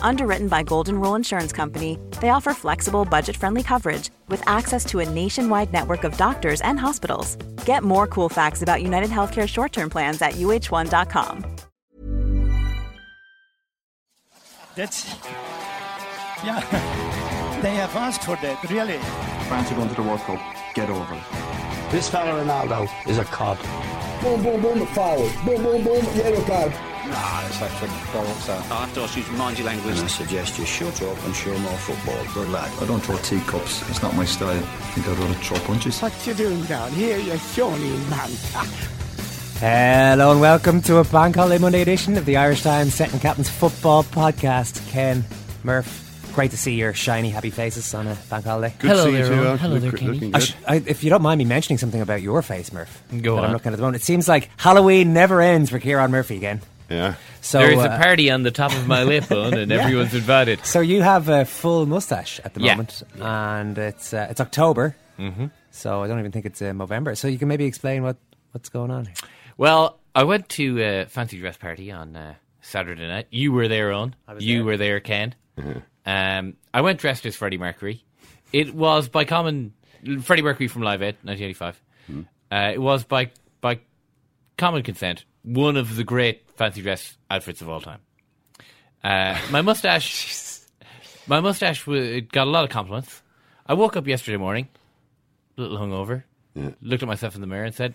Underwritten by Golden Rule Insurance Company, they offer flexible, budget friendly coverage with access to a nationwide network of doctors and hospitals. Get more cool facts about United Healthcare short term plans at uh1.com. That's. Yeah. They have asked for that, really. France are going to the World Cup. Get over it. This fella Ronaldo is a cod. Boom, boom, boom, forward. Boom, boom, boom, yellow card. Nah, it's like for bollocks. I have to ask you to mind your language. And I suggest you shut up and show more football. Good lad. I don't throw teacups. It's not my style. I think I'd rather throw punches. What you doing down here, you shawny man? Hello and welcome to a Bank Holiday Monday edition of the Irish Times Second Captain's Football Podcast. Ken, Murph, great to see your shiny, happy faces on a bank holiday. Good Hello to see there, you too. Hello Look- there, Kenny. I sh- I, if you don't mind me mentioning something about your face, Murph, Go that I'm looking at the moment, it seems like Halloween never ends for Ciaran Murphy again. Yeah. So, there is uh, a party on the top of my lip, Eoin, and Yeah. everyone's invited. So you have a full mustache at the Yeah. moment, and it's uh, it's October, mm-hmm. so I don't even think it's uh, November. So you can maybe explain what, what's going on here. Well, I went to a fancy dress party on uh, Saturday night. You were there, Eoin. was you there. were there, Ken. Um, I went dressed as Freddie Mercury. It was by common Freddie Mercury from Live Aid, 1985. Uh, it was by by common consent one of the great fancy dress outfits of all time. Uh, my mustache, my mustache, wa- it got a lot of compliments. I woke up yesterday morning, a little hungover, looked at myself in the mirror and said,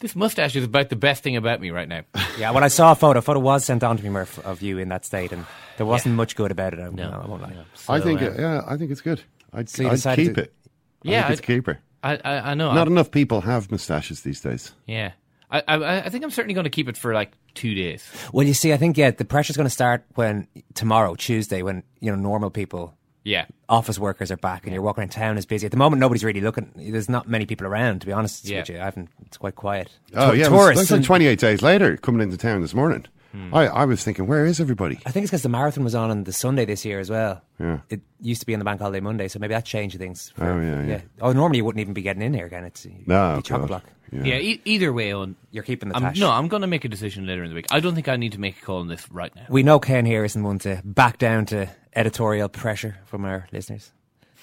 "This mustache is about the best thing about me right now." Yeah, when I saw a photo, a photo was sent on to me, Murph, of you in that state, and there wasn't much good about it. I, no. I won't lie. I think, So, uh, uh, yeah, I think it's good. I'd, So I'd keep to- it. Yeah, I think it's I'd- keeper. I, I, I know. Not I, enough people have moustaches these days. yeah, I, I, I think I'm certainly going to keep it for like two days. Well, you see, I think yeah, the pressure's going to start when tomorrow, Tuesday, when you know normal people, Yeah, office workers are back, and you're walking around town is busy. At the moment, nobody's really looking. There's not many people around, to be honest Yeah. with you. I haven't. It's quite quiet. Oh, Tou- yeah. It was, tourists. that's like 28 days later coming into town this morning. Hmm. I, I was thinking, where is everybody? I think it's because the marathon was on on the Sunday this year as well. Yeah. It used to be on the bank holiday Monday, so maybe that changed things. for- Oh, yeah, yeah. Oh, normally you wouldn't even be getting in here again. It's No, chock block. Yeah. yeah. e- either way, Eoin, You're keeping the I'm, tash. no, I'm going to make a decision later in the week. I don't think I need to make a call on this right now. We know Ken here isn't one to back down to editorial pressure from our listeners.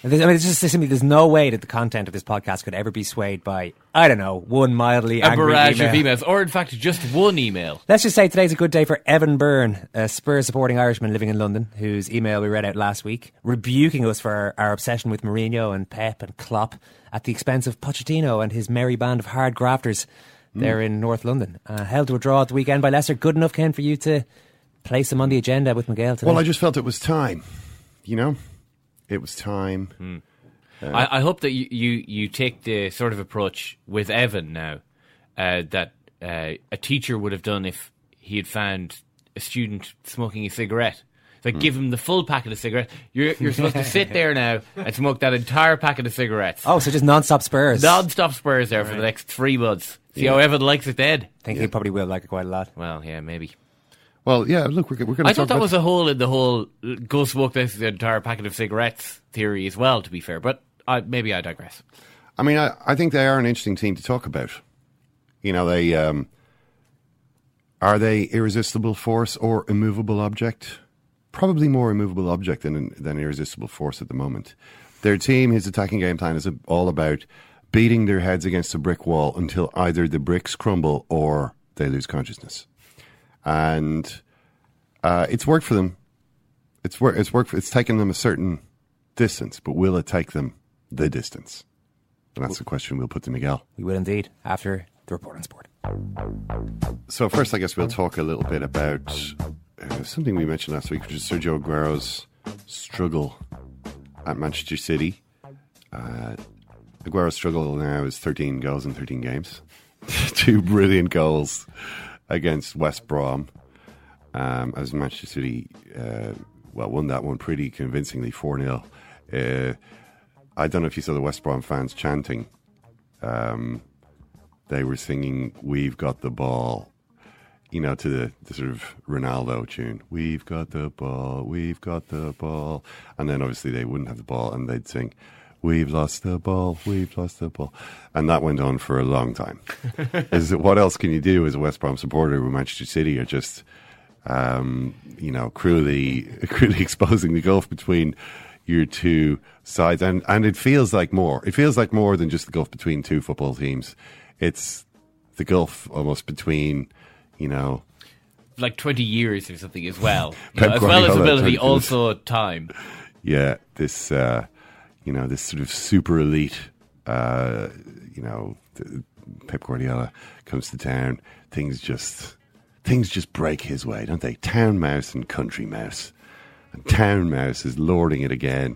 And there's- I mean, it's just simply there's no way that the content of this podcast could ever be swayed by I don't know one mildly A angry barrage email. of emails, or in fact, just one email. Let's just say today's a good day for Evan Byrne, a Spurs supporting Irishman living in London, whose email we read out last week, rebuking us for our, our obsession with Mourinho and Pep and Klopp at the expense of Pochettino and his merry band of hard grafters there in North London. Uh, held to a draw at the weekend by Leicester. Good enough, Ken, for you to place him on the agenda with Miguel today. Well, I just felt it was time. You know? It was time. Hmm. I, I hope that you, you, you take the sort of approach with Evan now uh, that uh, a teacher would have done if he had found a student smoking a cigarette. It's like give him the full packet of cigarettes. You're, you're supposed to sit there now and smoke that entire packet of cigarettes. oh, so just non-stop Spurs. Non-stop Spurs there for the next three months. See how Evan likes it then. I think he probably will like it quite a lot. Well, yeah, maybe. Well, yeah, look, we're, we're going to I thought that was a hole in the whole uh, go smoke this entire packet of cigarettes theory as well. To be fair, but I, maybe I digress. I mean, I, I think they are an interesting team to talk about. You know, they um, are they irresistible force or immovable object? Probably more immovable object than than irresistible force at the moment. Their team, his attacking game plan is all about beating their heads against a brick wall until either the bricks crumble or they lose consciousness. And uh, it's worked for them. It's worked. It's worked. For, it's taken them a certain distance, but will it take them the distance? And that's the question we'll put to Miguel. We will indeed after the report on sport. So first, I guess we'll talk a little bit about uh, something we mentioned last week, which is Sergio Aguero's struggle at Manchester City. Uh, Aguero's struggle now is 13 goals in 13 games. Two brilliant goals against West Brom. Um, as Manchester City, uh, well, won that one pretty convincingly 4 0. Uh, I don't know if you saw the West Brom fans chanting. Um, they were singing "We've Got the Ball," you know, to the, the sort of Ronaldo tune. We've got the ball, we've got the ball, and then obviously they wouldn't have the ball, and they'd sing, "We've lost the ball, we've lost the ball," and that went on for a long time. Is it, what else can you do as a West Brom supporter when Manchester City are just, um, you know, cruelly, cruelly exposing the gulf between your two sides, and and it feels like more. It feels like more than just the gulf between two football teams. It's the gulf almost between, you know, Like 20 years or something as well. You know, as well as ability, also time. yeah, this, uh, you know, this sort of super elite, uh, you know, Pep Guardiola comes to town. Things just, things just break his way, don't they? Town mouse and country mouse, and town mouse is lording it again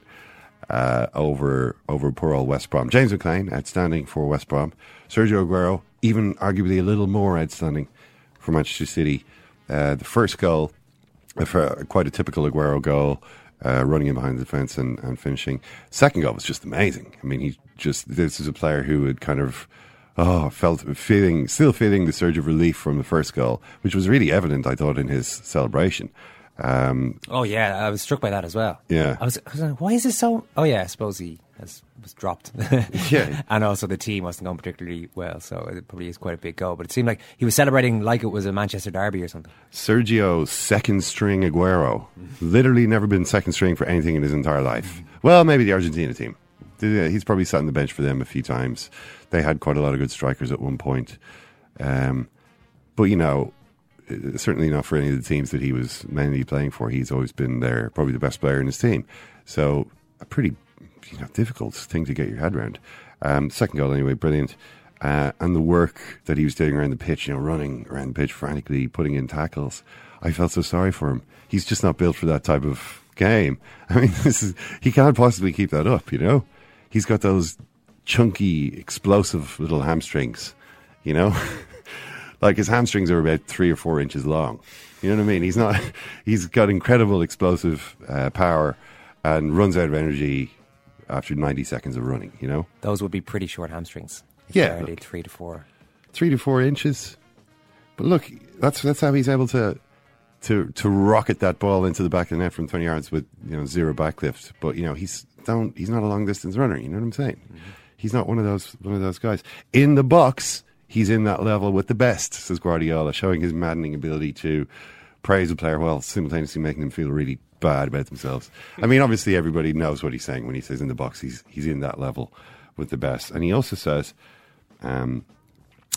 uh, over over poor old West Brom. James McLean, outstanding for West Brom. Sergio Aguero, even arguably a little more outstanding for Manchester City. Uh, the first goal, uh, for quite a typical Aguero goal, uh, running in behind the defence and, and finishing. Second goal was just amazing. I mean, he just this is a player who had kind of oh felt feeling still feeling the surge of relief from the first goal, which was really evident. I thought in his celebration. Um, Oh yeah, I was struck by that as well. Yeah. I was, I was like, why is this so? Oh yeah, I suppose he has was dropped. Yeah. and also the team wasn't going particularly well, so it probably is quite a big goal. But it seemed like he was celebrating like it was a Manchester derby or something. Sergio second string Aguero, literally never been second string for anything in his entire life. Well, maybe the Argentina team. He's probably sat on the bench for them a few times. They had quite a lot of good strikers at one point. Um, but you know, certainly not for any of the teams that he was mainly playing for. He's always been there, probably the best player in his team. So a pretty, you know, difficult thing to get your head around. Um, second goal, anyway, brilliant. Uh, and the work that he was doing around the pitch, you know, running around the pitch frantically, putting in tackles. I felt so sorry for him. He's just not built for that type of game. I mean, this is he can't possibly keep that up. You know, he's got those chunky, explosive little hamstrings. You know, like his hamstrings are about three or four inches long. You know what I mean? He's not. He's got incredible explosive uh, power and runs out of energy after ninety seconds of running. You know, Those would be pretty short hamstrings. Yeah, look. three to four. three to four inches. But look, that's that's how he's able to to to rocket that ball into the back of the net from twenty yards with you know zero backlift. But you know he's don't he's not a long distance runner. You know what I'm saying? He's not one of those one of those guys in the box. He's in that level with the best, says Guardiola, showing his maddening ability to praise a player while simultaneously making them feel really bad about themselves. I mean, obviously everybody knows what he's saying when he says in the box he's he's in that level with the best, and he also says. Um,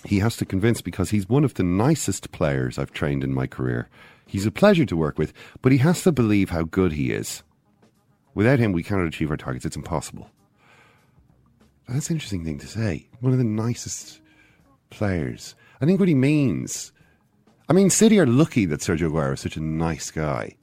he has to convince because he's one of the nicest players I've trained in my career. He's a pleasure to work with, but he has to believe how good he is. Without him, we cannot achieve our targets. It's impossible. That's an interesting thing to say. One of the nicest players. I think what he means. I mean, City are lucky that Sergio Aguero is such a nice guy.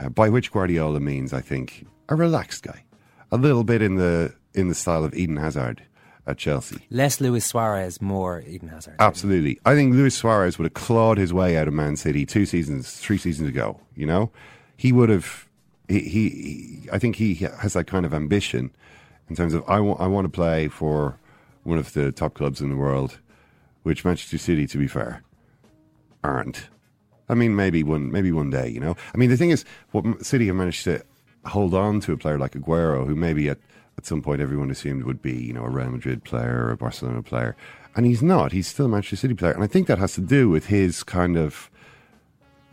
Uh, by which Guardiola means, I think, a relaxed guy, a little bit in the in the style of Eden Hazard at Chelsea. Less Luis Suarez, more Eden Hazard. Absolutely. I think Luis Suarez would have clawed his way out of Man City two seasons, three seasons ago. You know, he would have. He, he, he I think he has that kind of ambition in terms of I want. I want to play for one of the top clubs in the world, which Manchester City, to be fair, aren't. I mean, maybe one, maybe one day. You know, I mean, the thing is, what City have managed to hold on to a player like Aguero, who maybe at at some point everyone assumed would be, you know, a Real Madrid player or a Barcelona player, and he's not. He's still a Manchester City player, and I think that has to do with his kind of,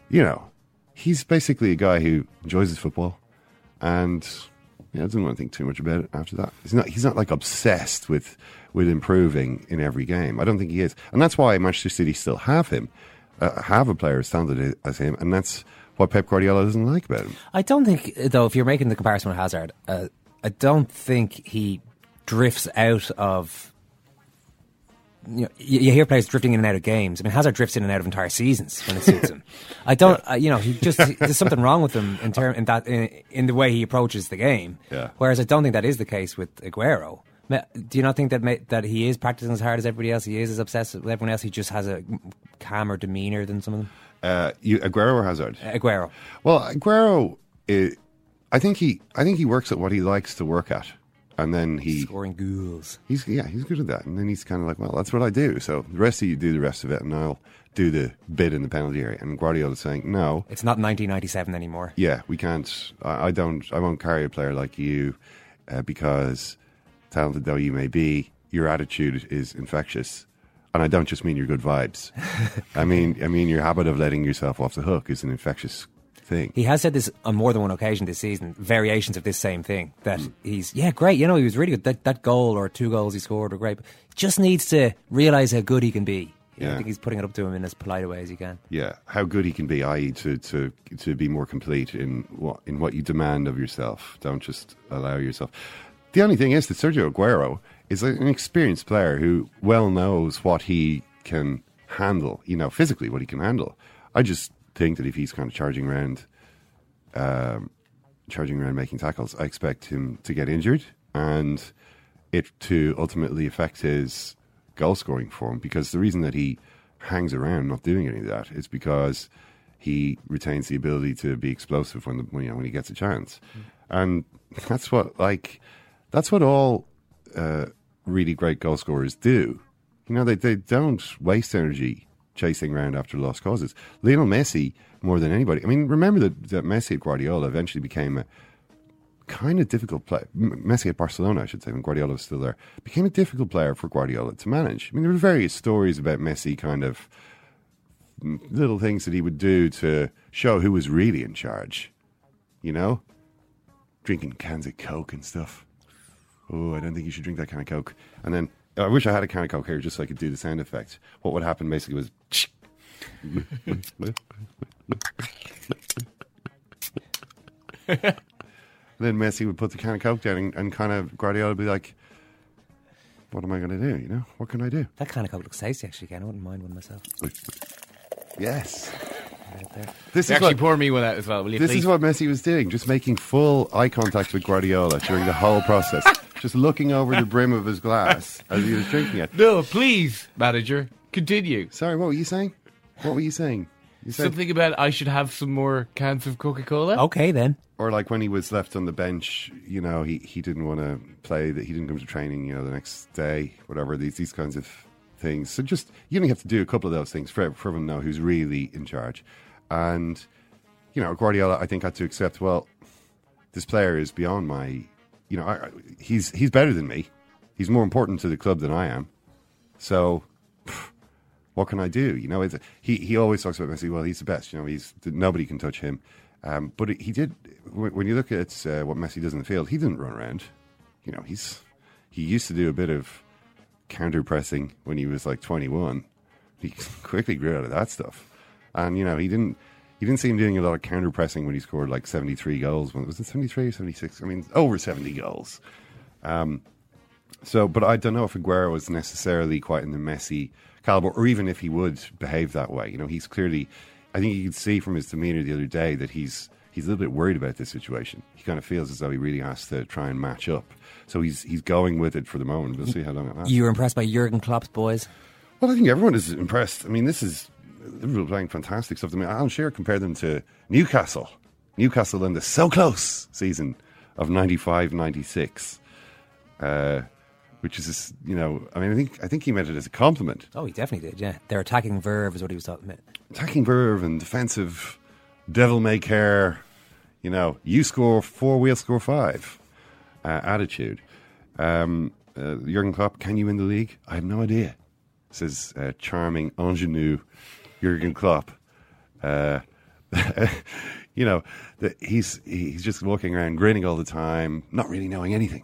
you know, he's basically a guy who enjoys his football, and yeah, I doesn't want to think too much about it after that. He's not. He's not like obsessed with with improving in every game. I don't think he is, and that's why Manchester City still have him, uh, have a player as talented as him, and that's what Pep Guardiola doesn't like about him. I don't think, though, if you're making the comparison with Hazard, uh, I don't think he drifts out of. You, know, you hear players drifting in and out of games. I mean, Hazard drifts in and out of entire seasons when it suits him. I don't, uh, you know, he just there's something wrong with him in term in that in, in the way he approaches the game. Yeah. Whereas I don't think that is the case with Aguero. Do you not think that that he is practicing as hard as everybody else? He is as obsessed with everyone else. He just has a calmer demeanor than some of them. Uh, you, Aguero or Hazard? Aguero. Well, Aguero, uh, I think he, I think he works at what he likes to work at, and then he Scoring goals. He's yeah, he's good at that. And then he's kind of like, well, that's what I do. So the rest of you do the rest of it, and I'll do the bit in the penalty area. And Guardiola's saying, no, It's not 1997 anymore. yeah, we can't. I, I don't. I won't carry a player like you uh, because talented though you may be, your attitude is infectious. And I don't just mean your good vibes. I mean, I mean your habit of letting yourself off the hook is an infectious thing. He has said this on more than one occasion this season, variations of this same thing. That Hmm. he's, yeah, great, you know, he was really good. That, that goal or two goals he scored were great. But just needs to realise how good he can be. You know, Yeah. I think he's putting it up to him in as polite a way as he can. Yeah, how good he can be, i.e., to, to to be more complete in what in what you demand of yourself. Don't just allow yourself. The only thing is that Sergio Aguero is an experienced player who well knows what he can handle. You know, physically what he can handle. I just think that if he's kind of charging around, um, charging around making tackles, I expect him to get injured and it to ultimately affect his goal scoring form. Because the reason that he hangs around not doing any of that is because he retains the ability to be explosive when the when, you know, when he gets a chance, and that's what like that's what all uh, really great goal scorers do. You know, they they don't waste energy chasing around after lost causes. Lionel Messi, more than anybody. I mean, remember that, that Messi at Guardiola eventually became a kind of difficult player. Messi at Barcelona, I should say, when Guardiola was still there, became a difficult player for Guardiola to manage. I mean, there were various stories about Messi kind of little things that he would do to show who was really in charge. You know, drinking cans of Coke and stuff. Oh, I don't think you should drink that kind of Coke. And then I wish I had a can of Coke here just so I could do the sound effect. What would happen basically was. then Messi would put the can of Coke down and, and kind of Guardiola would be like, what am I going to do? You know, what can I do? That kind of coke looks tasty, actually, Ken. I wouldn't mind one myself. Yes. Right there. This is Actually, what, pour me one out as well, will you this please? is what Messi was doing, just making full eye contact with Guardiola during the whole process, just looking over the brim of his glass as he was drinking it. No, please, manager, continue. Sorry, what were you saying? What were you saying? You said, Something about I should have some more cans of Coca Cola. Okay, then. or like when he was left on the bench, you know, he, he didn't want to play, that he didn't come to training, you know, the next day, whatever, these these kinds of things. So just, you only have to do a couple of those things for, for everyone to know who's really in charge. And, you know, Guardiola, I think, had to accept, well, this player is beyond my, you know, I, he's he's better than me. He's more important to the club than I am. So, what can I do? You know, he he always talks about Messi. Well, he's the best. You know, he's nobody can touch him. Um, but he did. When when you look at uh, what Messi does in the field, he didn't run around. You know, he's he used to do a bit of counter pressing when he was like 21. He quickly grew out of that stuff, and you know, he didn't. He didn't see him doing a lot of counter pressing when he scored like 73 goals. When was it 73 or 76? I mean, over 70 goals. Um, so, but I don't know if Aguero is necessarily quite in the Messi caliber, or even if he would behave that way. You know, he's clearly. I think you could see from his demeanor the other day that he's he's a little bit worried about this situation. He kind of feels as though he really has to try and match up. So he's he's going with it for the moment. We'll see how long it lasts. You were impressed by Jurgen Klopp's boys? Well, I think everyone is impressed. I mean, this is Liverpool playing fantastic stuff. I mean, Alan Shearer compared them to Newcastle. Newcastle in the so close season of 95 96. Uh, which is, this, you know, I mean, I think I think he meant it as a compliment. Oh, he definitely did, yeah. Their attacking verve is what he was talking about. Attacking verve and defensive devil may care, you know, you score four, we'll score five uh, attitude. Um, uh, Jurgen Klopp, can you win the league? I have no idea, says uh, charming ingenue Jurgen Klopp. Uh, you know, that he's he's just walking around grinning all the time, not really knowing anything,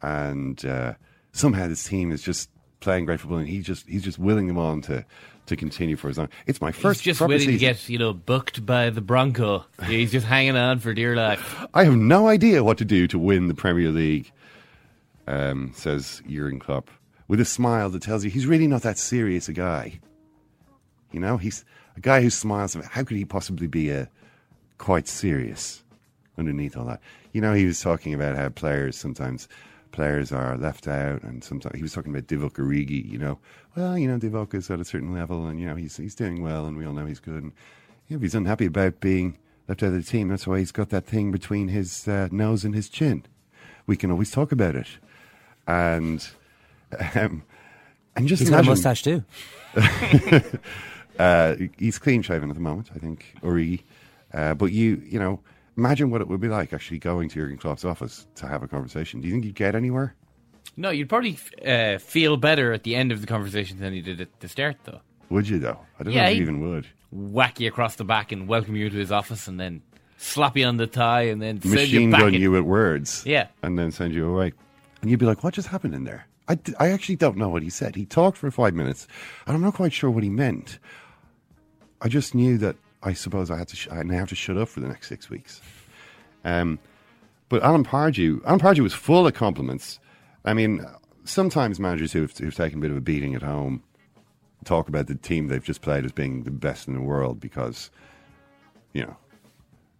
and uh, somehow this team is just playing great football, and he just he's just willing them on to to continue for as long. It's my first He's just proper waiting to get you know booked by the Bronco. He's just hanging on for dear life. I have no idea what to do to win the Premier League, um, says Jurgen Klopp, with a smile that tells you he's really not that serious a guy. You know, he's a guy who smiles. How could he possibly be a quite serious underneath all that? You know, he was talking about how players sometimes players are left out, and sometimes he was talking about Divock Origi. You know, well, you know, Divock is at a certain level, and you know he's he's doing well, and we all know he's good. And you know, if he's unhappy about being left out of the team, that's why he's got that thing between his uh, nose and his chin. We can always talk about it, and um, and just He's got a mustache too. uh, he's clean shaven at the moment, I think, Origi. Uh, but you, you know, imagine what it would be like actually going to Jurgen Klopp's office to have a conversation. Do you think you'd get anywhere? No, you'd probably uh, feel better at the end of the conversation than you did at the start, though. Would you though? I don't Yeah, know if you even would. Whack you across the back and welcome you to his office, and then slap you on the tie, and then send Machine you back gun in. you at words, Yeah. and then send you away. And you'd be like, "What just happened in there?" I, d- I actually don't know what he said. He talked for five minutes, and I'm not quite sure what he meant. I just knew that I suppose I had to sh- I now have to shut up for the next six weeks. Um, but Alan Pardew, Alan Pardew was full of compliments. I mean, sometimes managers who've, who've taken a bit of a beating at home talk about the team they've just played as being the best in the world because, you know,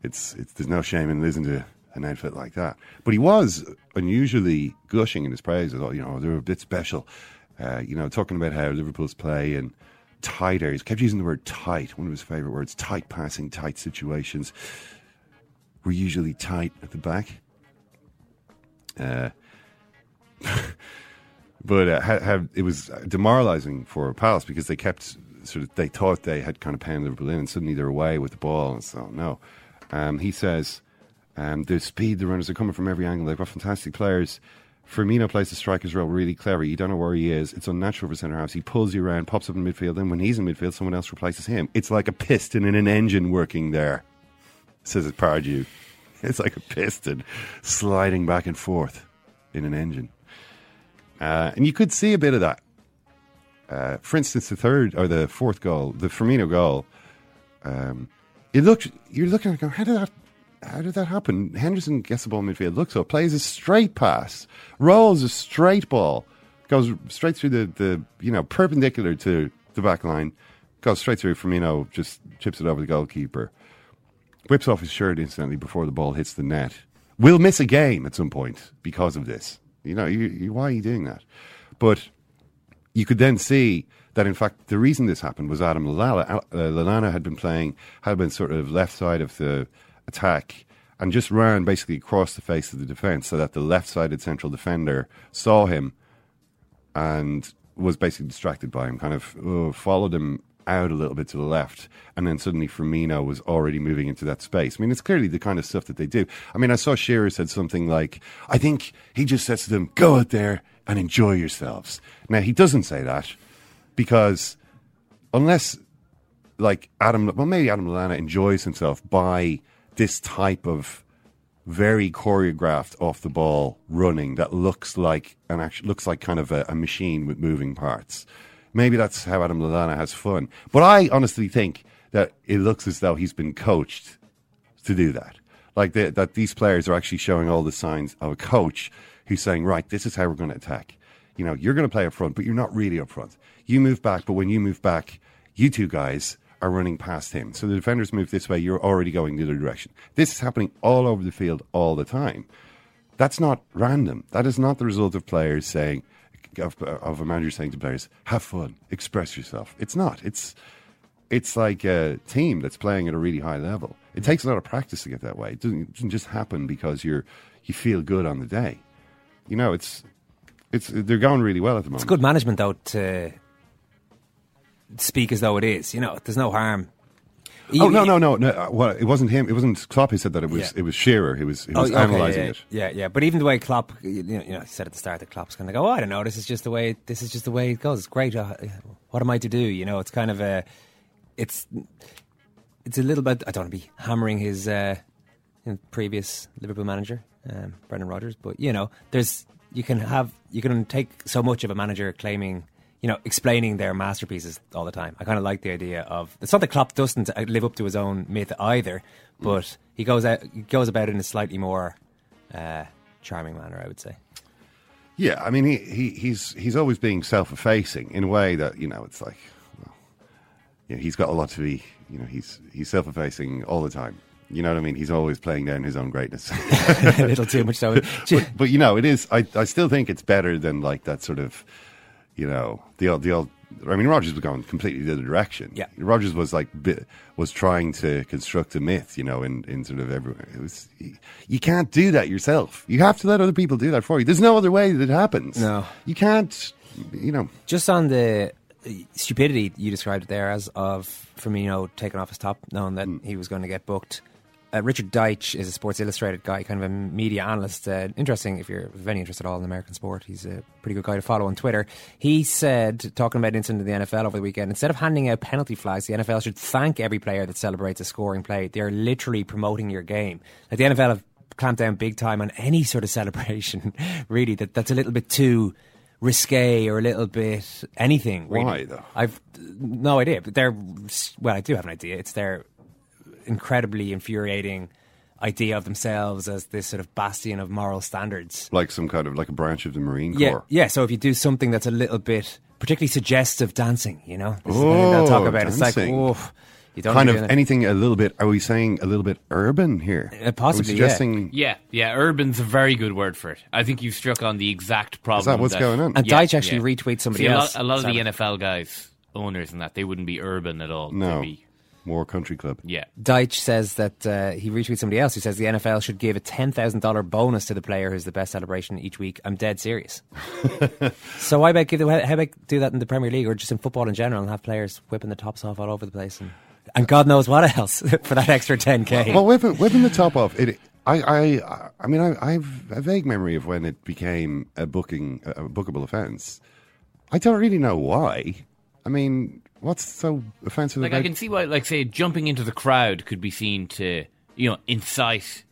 it's, it's there's no shame in losing to an outfit like that. But he was unusually gushing in his praises. Oh, you know, they're a bit special. Uh, you know, talking about how Liverpool's play and tight areas. Kept using the word tight. One of his favourite words. Tight passing, tight situations. We're usually tight at the back. Uh, but uh, it was demoralising for Palace because they kept sort of they thought they had kind of pounded Liverpool in, and suddenly they're away with the ball, and so no. Um, he says um, the speed the runners are coming from every angle. They've got fantastic players. Firmino plays the striker's role really clever. You don't know where he is. It's unnatural for centre halves. He pulls you around, pops up in midfield, and when he's in midfield, someone else replaces him. It's like a piston in an engine working there, says it Pardew. It's like a piston sliding back and forth in an engine. Uh, and you could see a bit of that. Uh, for instance, the third or the fourth goal, the Firmino goal, um, it looked. You're looking at it going, how did that? How did that happen? Henderson gets the ball midfield, looks up, plays a straight pass, rolls a straight ball, goes straight through the, the you know perpendicular to the back line, goes straight through. Firmino just chips it over the goalkeeper, whips off his shirt instantly before the ball hits the net. We'll miss a game at some point because of this. You know, you, you, why are you doing that? But you could then see that in fact the reason this happened was Adam Lallana. Uh, Lallana had been playing, had been sort of left side of the attack and just ran basically across the face of the defence so that the left-sided central defender saw him and was basically distracted by him, kind of uh, followed him out a little bit to the left, and then suddenly Firmino was already moving into that space. I mean, it's clearly the kind of stuff that they do. I mean, I saw Shearer said something like, I think he just says to them, go out there and enjoy yourselves. Now, he doesn't say that because unless, like, Adam, well, maybe Adam Lallana enjoys himself by this type of very choreographed off the ball running that looks like an act- looks like kind of a, a machine with moving parts. Maybe that's how Adam Lallana has fun. But I honestly think that it looks as though he's been coached to do that. Like the, that these players are actually showing all the signs of a coach who's saying, right, this is how we're going to attack. You know, you're going to play up front, but you're not really up front. You move back, but when you move back, you two guys are running past him. So the defenders move this way, you're already going the other direction. This is happening all over the field all the time. That's not random. That is not the result of players saying, of, of a manager saying to players, "Have fun, express yourself." It's not. It's it's like a team that's playing at a really high level. It takes a lot of practice to get that way. It doesn't, it doesn't just happen because you're you feel good on the day. You know, it's it's they're going really well at the moment. It's good management though to speak as though it is. You know, there's no harm. Oh no no no no! uh, Well, it wasn't him. It wasn't Klopp who said that. It was Yeah. it was Shearer He was Oh, was okay, analysing yeah, it. Yeah, yeah. But even the way Klopp, you know, you know, he said at the start that Klopp's kind of go, "Oh, I don't know. This is just the way. This is just the way it goes. It's great. Uh, what am I to do? You know, it's kind of a, it's, it's a little bit. I don't want to be hammering his uh, you know, previous Liverpool manager, um, Brendan Rodgers, but you know, there's you can have you can take so much of a manager claiming you know, explaining their masterpieces all the time. I kind of like the idea of it's not that Klopp doesn't live up to his own myth either, but he goes out, he goes about it in a slightly more uh, charming manner, I would say. Yeah, I mean, he, he he's he's always being self-effacing in a way that you know it's like, well, you know, he's got a lot to be. You know, he's he's self-effacing all the time. You know what I mean? He's always playing down his own greatness. a little too much so. but, but you know, it is. I I still think it's better than like that sort of, you know, the old the old. I mean, Rodgers was going completely the other direction. Yeah. Rodgers was like was trying to construct a myth. You know, in in sort of everywhere. It was you, can't do that yourself. You have to let other people do that for you. There's no other way that it happens. No. you can't. You know, Just on the stupidity you described it there as of Firmino taking off his top, knowing that mm. he was going to get booked. Uh, Richard Deitsch is a Sports Illustrated guy, kind of a media analyst. Uh, interesting if you're of any interest at all in American sport. He's a pretty good guy to follow on Twitter. He said, talking about an incident in the NFL over the weekend, instead of handing out penalty flags, the NFL should thank every player that celebrates a scoring play. They're literally promoting your game. Like the NFL have clamped down big time on any sort of celebration, really, that, that's a little bit too risque or a little bit anything. Really. Why, though? I've no idea, but they're well. I do have an idea. It's their incredibly infuriating idea of themselves as this sort of bastion of moral standards. like some kind of like a branch of the Marine Yeah, Corps. yeah. So if you do something that's a little bit particularly suggestive dancing, you know, this is the thing they'll talk Oh, about. It's like, dancing. oh, you don't kind of anything a little bit. Are we saying a little bit urban here? Uh, possibly, Are we yeah. Yeah, yeah. Urban's a very good word for it. I think you've struck on the exact problem. what's going on? And Yeah, Deitsch actually retweets somebody See, a lot, a lot of the NFL guys, owners, and that they wouldn't be urban at all. No, They'd be, more country club. yeah. Deitsch says that uh, he retweets somebody else who says the NFL should give a ten thousand dollar bonus to the player who's the best celebration each week. I'm dead serious. so why about give the, how about do that in the Premier League or just in football in general and have players whipping the tops off all over the place and and God knows what else for that extra ten k. Well, whipping, whipping the top off. It. I. I. I mean, I, I've a vague memory of when it became a booking a bookable offence. I don't really know why. I mean, what's so offensive Like about? I can see why, like say, jumping into the crowd could be seen to, you know, incite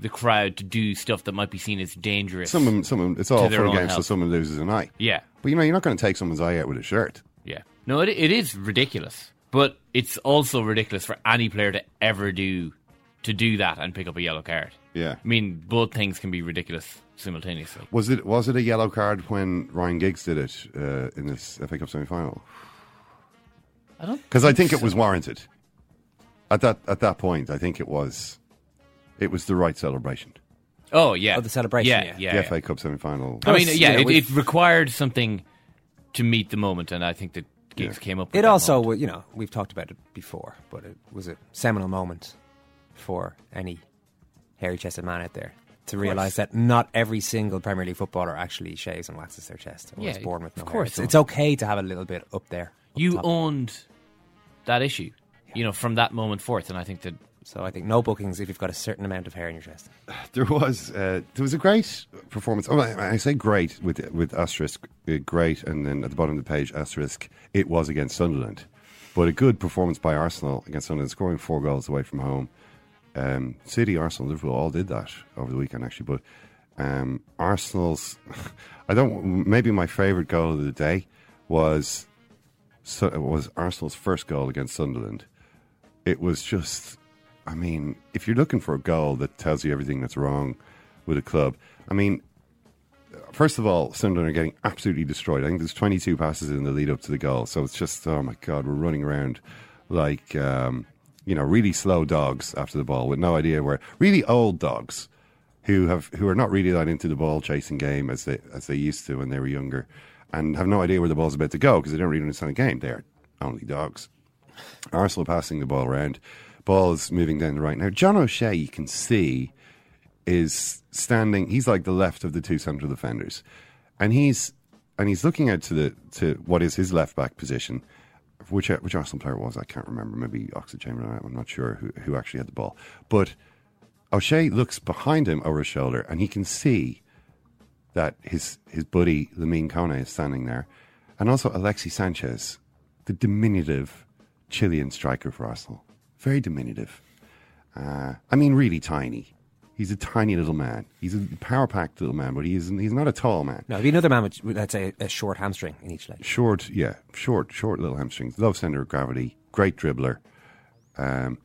the crowd to do stuff that might be seen as dangerous. Someone, someone. It's all To their fun own and games, so someone loses an eye. Yeah, But you know, you're not going to take someone's eye out with a shirt. yeah. No, it, it is ridiculous, but it's also ridiculous for any player to ever do to do that and pick up a yellow card. Yeah. I mean, both things can be ridiculous simultaneously. Was it was it a yellow card when Ryan Giggs did it uh, in this FA Cup semi final? I don't Because I think it was warranted. At that at that point, I think it was it was the right celebration. Oh yeah, Oh, the celebration, Yeah, yeah. yeah. the yeah. FA Cup semi final. I mean, Plus, yeah, you know, it, it required something to meet the moment, and I think that Giggs came up. With It that also, moment. you know, we've talked about it before, but it was a seminal moment for any hairy-chested man out there to realise that not every single Premier League footballer actually shaves and waxes their chest or Yeah, was born with no of hair. course It's, it's okay to have a little bit up there. up you top. owned that issue, you know, from that moment forth, and I think that So I think no bookings if you've got a certain amount of hair in your chest. There was uh, there was a great performance. Oh, I, I say great with with asterisk uh, great, and then at the bottom of the page asterisk it was against Sunderland, but a good performance by Arsenal against Sunderland, scoring four goals away from home. Um, City, Arsenal, Liverpool all did that over the weekend actually, but um, Arsenal's I don't maybe my favourite goal of the day was so, it was Arsenal's first goal against Sunderland. It was just, I mean, if you're looking for a goal that tells you everything that's wrong with a club, I mean, first of all, Sunderland are getting absolutely destroyed. I think there's 22 passes in the lead up to the goal, so it's just, oh my god, we're running around like, um, you know, really slow dogs after the ball with no idea where. Really old dogs who have who are not really that into the ball chasing game as they as they used to when they were younger, and have no idea where the ball's about to go because they don't really understand the game. They're only dogs. Arsenal passing the ball around, ball is moving down the right now. John O'Shea, you can see, is standing. He's like the left of the two central defenders, and he's and he's looking out to the to what is his left back position. Which which Arsenal player was I can't remember. Maybe Oxlade-Chamberlain. I'm not sure who who actually had the ball, but O'Shea looks behind him over his shoulder, and he can see that his his buddy Lamine Kone is standing there, and also Alexis Sanchez, the diminutive Chilean striker for Arsenal, very diminutive. Uh, I mean, really tiny. He's a tiny little man. He's a power packed little man, but he isn't. He's not a tall man. No, be another man with, let's say, a short hamstring in each leg. Short, yeah, short, short little hamstrings. Low center of gravity. Great dribbler, um,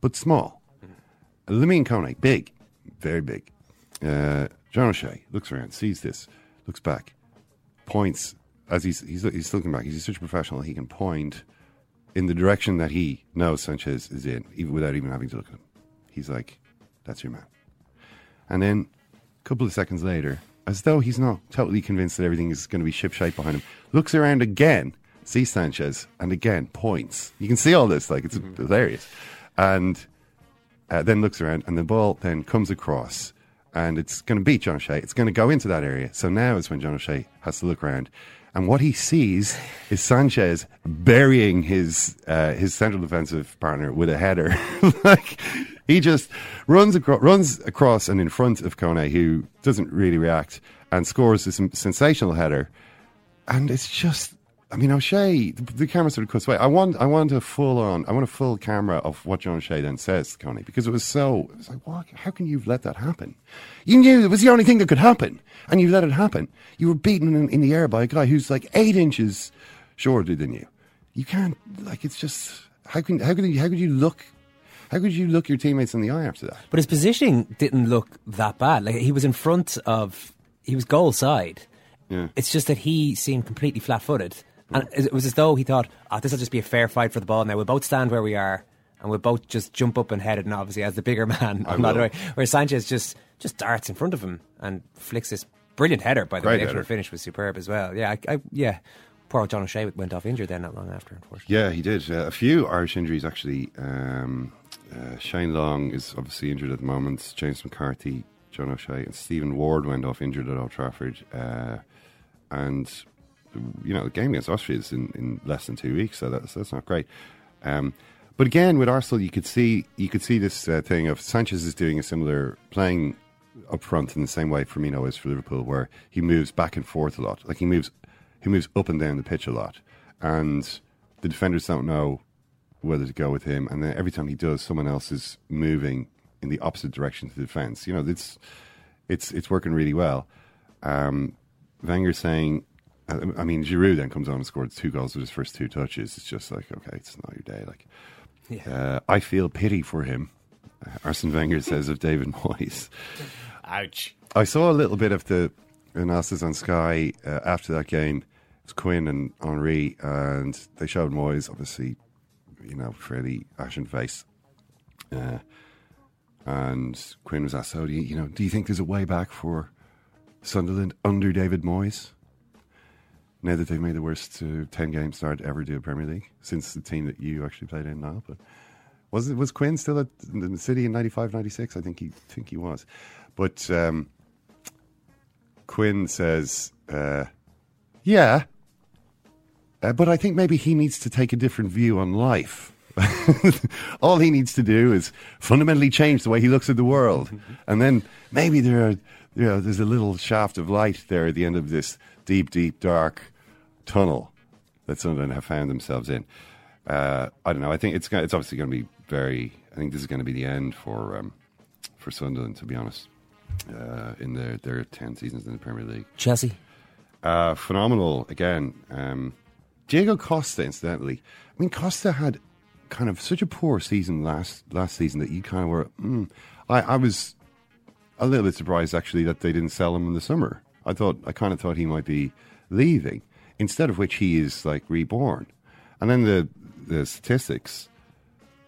but small. Lamine Kone, big, very big. Uh, John O'Shea looks around, sees this, looks back, points as he's he's he's looking back. He's such a professional. He can point in the direction that he knows Sanchez is in, even without even having to look at him. He's like, "That's your man." And then a couple of seconds later, as though he's not totally convinced that everything is going to be shipshape behind him, looks around again, sees Sanchez, and again points. You can see all this, like it's hilarious, and uh, then looks around, and the ball then comes across, and it's going to beat John O'Shea. It's going to go into that area. So now is when John O'Shea has to look around, and what he sees is Sanchez burying his uh, his central defensive partner with a header. like he just runs across, runs across and in front of Kone, who doesn't really react, and scores this sensational header. And it's just I mean, O'Shea, the, the camera sort of cuts away. I want, I want a full on, I want a full camera of what John O'Shea then says Kone because it was so, it was like, what? How can you let that happen? You knew it was the only thing that could happen, and you let it happen. You were beaten in, in the air by a guy who's like eight inches shorter than you. You can't, like, it's just, how can, how could you, how could you look how could you look your teammates in the eye after that? But his positioning didn't look that bad. Like he was in front of, he was goal side. Yeah. It's just that he seemed completely flat-footed, and it was as though he thought, "Oh, this will just be a fair fight for the ball. Now we'll both stand where we are, and we'll both just jump up and head it." And obviously, as the bigger man, I'm not aware. Where Sanchez just just darts in front of him and flicks this brilliant header. By the Great way, the actual finish was superb as well. Yeah, I, I, yeah. Poor John O'Shea went off injured then not long after, unfortunately. Yeah, he did. Uh, a few Irish injuries, actually. Um, uh, Shane Long is obviously injured at the moment. James McCarthy, John O'Shea, and Stephen Ward went off injured at Old Trafford. Uh, and, you know, the game against Austria is in, in less than two weeks, so that's, that's not great. Um, but again, with Arsenal, you could see you could see this uh, thing of Sanchez is doing a similar playing up front in the same way Firmino is for Liverpool, where he moves back and forth a lot. Like he moves, he moves up and down the pitch a lot, and the defenders don't know whether to go with him. And then every time he does, someone else is moving in the opposite direction to the defence. You know, it's it's it's working really well. Um, Wenger saying, I mean, Giroud then comes on and scores two goals with his first two touches. It's just like, okay, it's not your day. Like, uh, I feel pity for him. Uh, Arsene Wenger says of David Moyes. Ouch. I saw a little bit of the analysis on Sky uh, after that game. It's Quinn and Henry, and they showed Moyes, obviously, you know, fairly ashen face. Uh, and Quinn was asked, "So, do you, you know, do you think there's a way back for Sunderland under David Moyes? Now that they've made the worst uh, ten game start to ever do a Premier League since the team that you actually played in now, but." Was it was Quinn still at the City in 95, 96? I think he think he was, but um, Quinn says, uh, "Yeah, uh, but I think maybe he needs to take a different view on life. All he needs to do is fundamentally change the way he looks at the world, and then maybe there are, you know, there's a little shaft of light there at the end of this deep, deep, dark tunnel that Sunderland have found themselves in. Uh, I don't know. I think it's gonna, it's obviously going to be very. I think this is going to be the end for um, for Sunderland, to be honest. Uh, in their their ten seasons in the Premier League, Chelsea. uh, phenomenal again. Um, Diego Costa, incidentally, I mean Costa had kind of such a poor season last last season that you kind of were. Mm, I, I was a little bit surprised actually that they didn't sell him in the summer. I thought I kind of thought he might be leaving, instead of which he is like reborn. And then the the statistics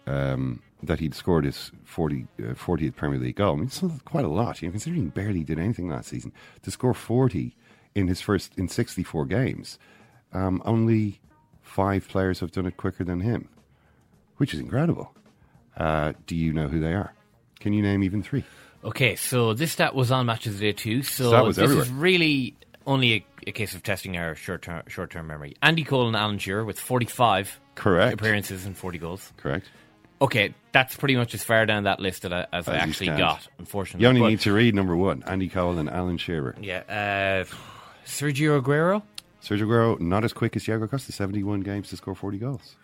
um, that he'd scored his 40, uh, 40th Premier League goal. I mean, it's quite a lot. You know, considering he barely did anything last season to score forty in his first in sixty four games. Um, only five players have done it quicker than him, which is incredible. Uh, do you know who they are? Can you name even three? Okay, so this stat was on Matches of the Day too. So this everywhere. is really only a, a case of testing our short term short term memory. Andy Cole and Alan Shearer with forty five Correct. appearances and forty goals. Correct. Okay, that's pretty much as far down that list that I, as, I As you actually got. Unfortunately, You only But- need to read number one: Andy Cole and Alan Shearer. yeah. Uh, Sergio Aguero. Sergio Aguero not as quick as Diego Costa, seventy-one games to score forty goals.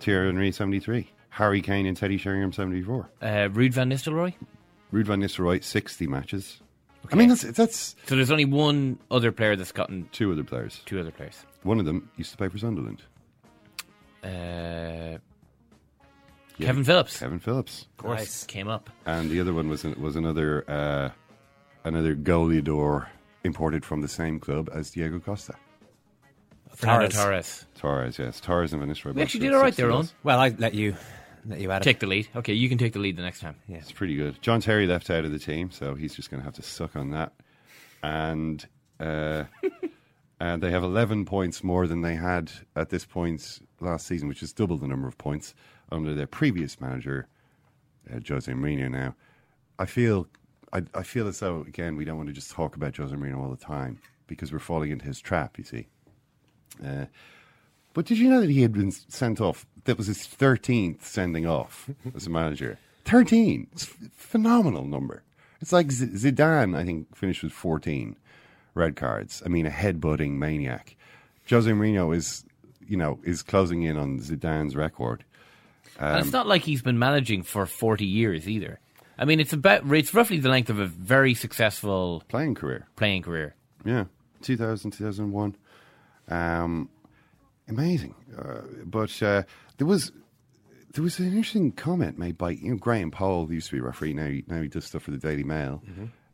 Thierry Henry, seventy-three. Harry Kane and Teddy Sheringham, seventy-four. Uh, Ruud van Nistelrooy. Ruud van Nistelrooy, 60 matches. I mean, that's, that's So there's only one other player that's gotten two other players. two other players. One of them used to play for Sunderland. Uh, Yeah. Kevin Phillips, Kevin Phillips. of course, Nice. came up. And the other one was was another uh, another goleador imported from the same club as Diego Costa. Fernando Torres. Torres. Torres, yes. Torres and Van Nistelrooy. We actually did all right there, goals. Eoin. Well, I let you let you at it. Take the lead. Okay, you can take the lead the next time. Yeah. It's pretty good. John Terry left out of the team, so he's just going to have to suck on that. And uh, and they have 11 points more than they had at this point last season, which is double the number of points under their previous manager, uh, Jose Mourinho. Now, I feel I, I feel as though again we don't want to just talk about Jose Mourinho all the time because we're falling into his trap. You see. Uh, but did you know that he had been sent off? That was his 13th sending off as a manager. 13. It's a phenomenal number. It's like Z- Zidane, I think, finished with 14 red cards. I mean, a headbutting maniac. Jose Mourinho is, you know, is closing in on Zidane's record. and Um, it's not like he's been managing for 40 years either. I mean, it's about it's roughly the length of a very successful Playing career. playing career. Yeah, 2000, 2001. Um, amazing. Uh, but uh, there was there was an interesting comment made by you know Graham Poll, who used to be a referee. Now he, now he does stuff for the Daily Mail.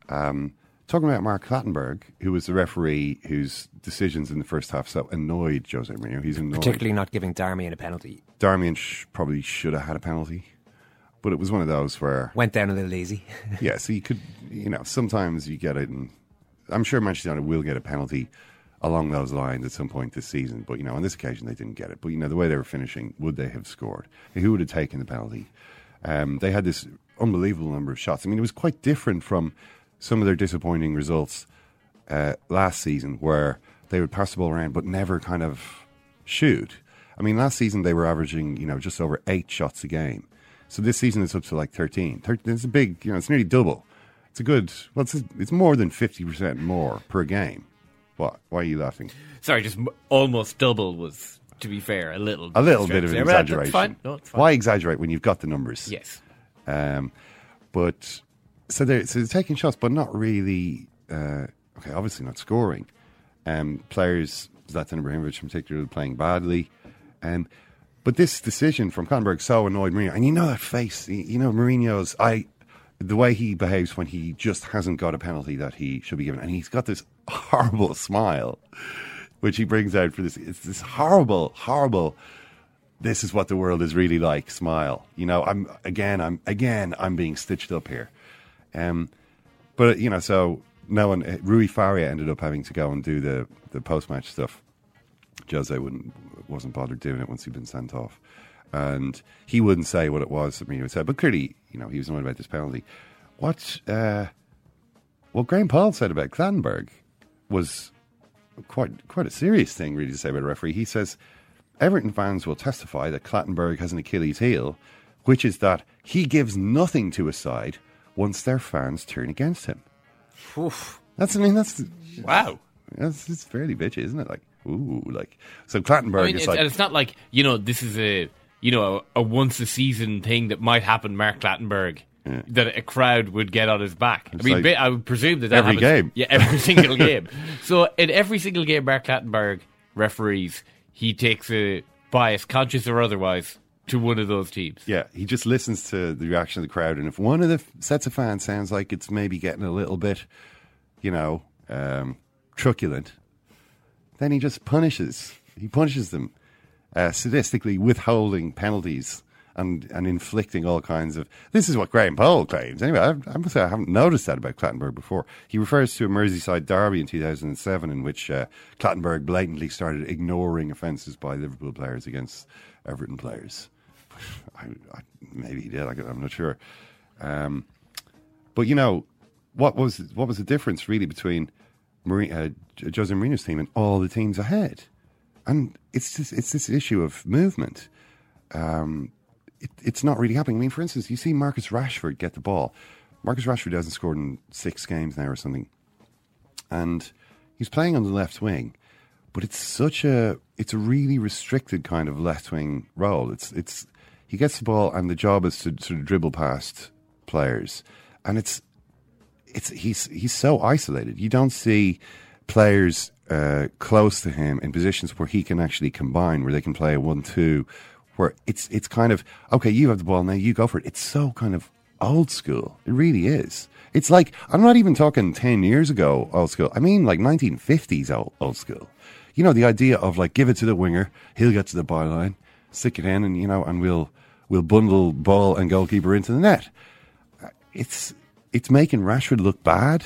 Um, talking about Mark Clattenburg, who was the referee whose decisions in the first half so annoyed Jose Mourinho. He's annoyed. Particularly not giving Darmian a penalty. Darmian sh- probably should have had a penalty, but it was one of those where Went down a little easy. yeah, so you could, you know, sometimes you get it, and I'm sure Manchester United will get a penalty along those lines at some point this season. But you know, on this occasion they didn't get it. But you know, the way they were finishing, would they have scored? Who would have taken the penalty? Um, they had this unbelievable number of shots. I mean, it was quite different from some of their disappointing results uh, last season, where they would pass the ball around but never kind of shoot. I mean, last season they were averaging, you know, just over eight shots a game. So this season it's up to like 13. 13 it's a big, you know, it's nearly double. It's a good, well, it's, it's more than 50% more per game. What? Why are you laughing? Sorry, just almost double was, to be fair, a little A little bit of an exaggeration. No, it's fine. Why exaggerate when you've got the numbers? Yes. Um, but so they're so they're taking shots, but not really. Uh, okay, obviously not scoring. Um, players, Zlatan Ibrahimovic in particular, playing badly. Um, but this decision from Conberg so annoyed Mourinho, and you know that face. You you know Mourinho's. I the way he behaves when he just hasn't got a penalty that he should be given, and he's got this horrible smile, which he brings out for this. It's this horrible, horrible this is what the world is really like smile. You know i'm again i'm again i'm being stitched up here. Um but you know so no one uh, rui faria ended up having to go and do the the post-match stuff. Jose wouldn't wasn't bothered doing it once he'd been sent off and he wouldn't say what it was that me would say but clearly you know he was annoyed about this penalty what uh what graham poll said about Clattenburg was quite quite a serious thing really to say about a referee he says Everton fans will testify that Clattenburg has an Achilles heel, which is that he gives nothing to his side once their fans turn against him. That's I mean that's Wow. that's it's fairly bitchy, isn't it? Like ooh, like so Clattenburg I mean, is it's, like and it's not like you know this is a you know a, a once a season thing that might happen. Mark Clattenburg. That a crowd would get on his back. It's I mean, like I would presume that, that every happens- game. Yeah, every single game. So in every single game, Mark Clattenburg referees, he takes a bias, conscious or otherwise, to one of those teams. yeah, he just listens to the reaction of the crowd, and if one of the sets of fans sounds like it's maybe getting a little bit, you know, um, truculent, then he just punishes. He punishes them, uh, sadistically withholding penalties and, and inflicting all kinds of. This is what Graham Poll claims. Anyway, I, I must say I haven't noticed that about Clattenburg before. He refers to a Merseyside derby in 2007 in which uh, Clattenburg blatantly started ignoring offences by Liverpool players against Everton players. I, I, maybe he did. I, I'm not sure. Um, but you know, what was what was the difference really between Marie, uh, Jose Mourinho's team and all the teams ahead? And it's just, it's this issue of movement. Um, it, it's not really happening. I mean, for instance, you see Marcus Rashford get the ball. Marcus Rashford hasn't scored in six games now or something, and he's playing on the left wing. But it's such a it's a really restricted kind of left wing role. It's it's he gets the ball and the job is to sort of dribble past players and it's it's he's he's so isolated. You don't see players uh, close to him in positions where he can actually combine, where they can play a one-two, where it's it's kind of okay. You have the ball now, you go for it. It's so kind of old school. It really is. It's like I'm not even talking ten years ago old school. I mean like 1950s old, old school. You know the idea of like give it to the winger, he'll get to the byline, stick it in, and you know, and we'll we'll bundle ball and goalkeeper into the net. It's it's making Rashford look bad.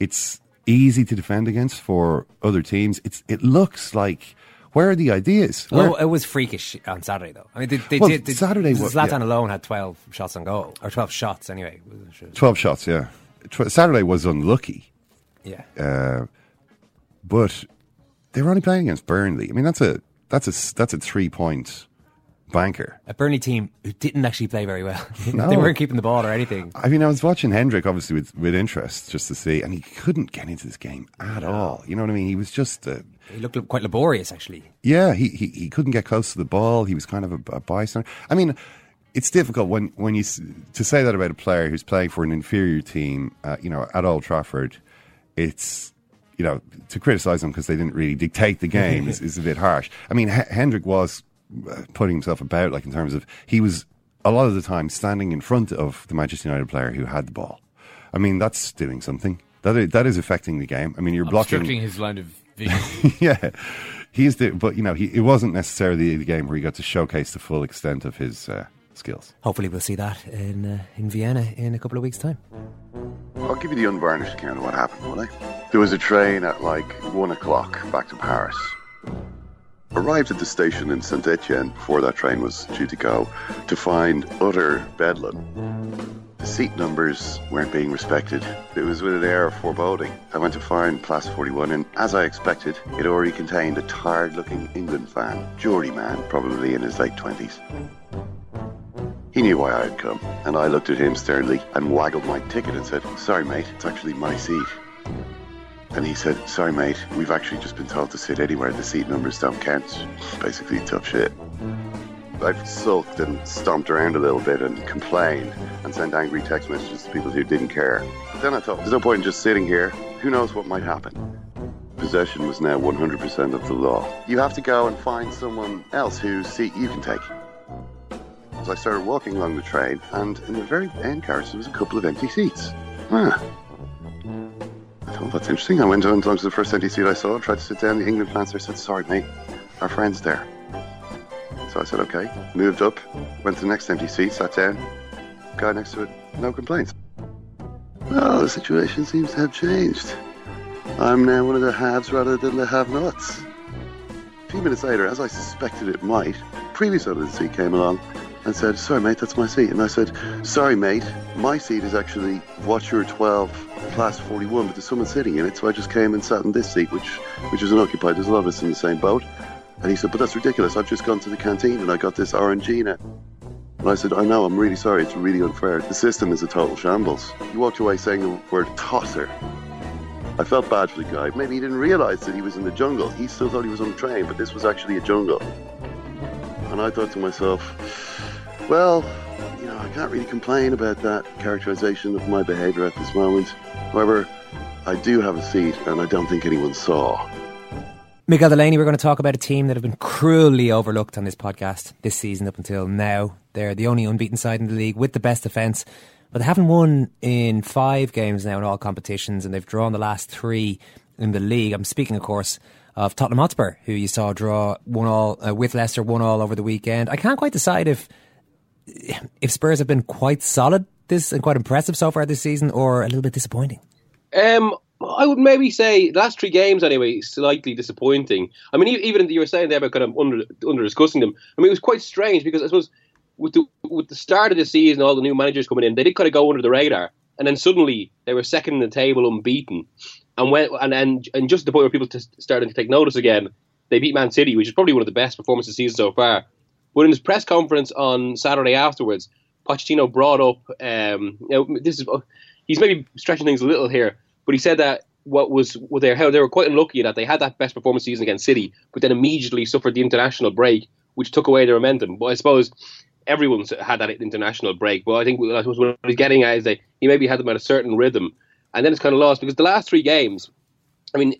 It's easy to defend against for other teams. It's it looks like where are the ideas? Where, Oh, it was freakish on Saturday, though. I mean, they, they Well, did. They, Saturday wa- Zlatan yeah. alone had twelve shots on goal, or twelve shots anyway. Twelve shots, yeah. Tw- Saturday was unlucky, Yeah, uh, but they were only playing against Burnley. I mean, that's a that's a that's a three point banker. a Burnley team who didn't actually play very well. No. they weren't keeping the ball or anything. I mean, I was watching Hendrick obviously with, with interest just to see, and he couldn't get into this game at all. You know what I mean? He was just, uh, He looked quite laborious, actually. yeah, he, he, he couldn't get close to the ball. He was kind of a, a bystander. I mean, it's difficult when, when you to say that about a player who's playing for an inferior team, uh, you know, at Old Trafford. It's you know to criticise them because they didn't really dictate the game is, is a bit harsh. I mean, H- Hendrick was putting himself about, like in terms of he was a lot of the time standing in front of the Manchester United player who had the ball. I mean, that's doing something. That is, that is affecting the game. I mean, you're blocking. His line of vision. yeah, he's the. But you know, he it wasn't necessarily the game where he got to showcase the full extent of his uh, skills. Hopefully, we'll see that in uh, in Vienna in a couple of weeks' time. I'll give you the unvarnished account of what happened, will I? There was a train at like one o'clock back to Paris. Arrived at the station in Saint Etienne before that train was due to go to find utter bedlam. The seat numbers weren't being respected. It was with an air of foreboding. I went to find Place 41, and as I expected, it already contained a tired looking England fan, Geordie man, probably in his late 20s. He knew why I had come, and I looked at him sternly and waggled my ticket and said, Sorry, mate, it's actually my seat. And he said, Sorry, mate, we've actually just been told to sit anywhere. The seat numbers don't count. Basically, tough shit. I've sulked and stomped around a little bit and complained and sent angry text messages to people who didn't care. But then I thought, there's no point in just sitting here. Who knows what might happen? Possession was now 100% of the law. You have to go and find someone else whose seat you can take. So I started walking along the train, and in the very end carriage, there was a couple of empty seats. Huh. Thought, that's interesting. I went on to the first empty seat I saw, tried to sit down. The England fans said, Sorry, mate, our friend's there. So I said, Okay. Moved up, went to the next empty seat, sat down. Guy next to it, no complaints. Well, the situation seems to have changed. I'm now one of the haves rather than the have nots. A few minutes later, as I suspected it might, previous owner of the seat came along and said, Sorry, mate, that's my seat. And I said, Sorry, mate, my seat is actually Watcher 12, Class 41, but there's someone sitting in it, so I just came and sat in this seat, which, which is unoccupied. There's a lot of us in the same boat. And he said, But that's ridiculous. I've just gone to the canteen and I got this Orangina. And I said, I know, I'm really sorry. It's really unfair. The system is a total shambles. He walked away saying the word tosser. I felt bad for the guy. Maybe he didn't realise that he was in the jungle. He still thought he was on a train, but this was actually a jungle. And I thought to myself, well, I can't really complain about that characterization of my behaviour at this moment. However, I do have a seat, and I don't think anyone saw. Miguel Delaney, we're going to talk about a team that have been cruelly overlooked on this podcast this season up until now. They're the only unbeaten side in the league with the best defence, but they haven't won in five games now in all competitions, and they've drawn the last three in the league. I'm speaking, of course, of Tottenham Hotspur, who you saw draw one all uh, with Leicester, one all over the weekend. I can't quite decide if if Spurs have been quite solid this and quite impressive so far this season, or a little bit disappointing. Um, I would maybe say the last three games anyway slightly disappointing. I mean, even you were saying there about kind of under under discussing them. I mean, it was quite strange because I suppose with the with the start of the season, all the new managers coming in, they did kind of go under the radar, and then suddenly they were second in the table, unbeaten, and went and and, and just the point where people t- starting to take notice again, they beat Man City, which is probably one of the best performances of the season so far. But in his press conference on Saturday afterwards, Pochettino brought up, um, you know, this is he's maybe stretching things a little here, but he said that what was what they how they were quite unlucky that they had that best performance season against City, but then immediately suffered the international break, which took away their momentum. But I suppose everyone's had that international break. But I think what he's getting at is that he maybe had them at a certain rhythm, and then it's kind of lost because the last three games, I mean,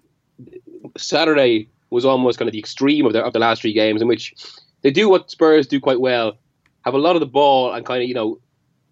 Saturday was almost kind of the extreme of the of the last three games in which they do what Spurs do quite well, have a lot of the ball and kind of you know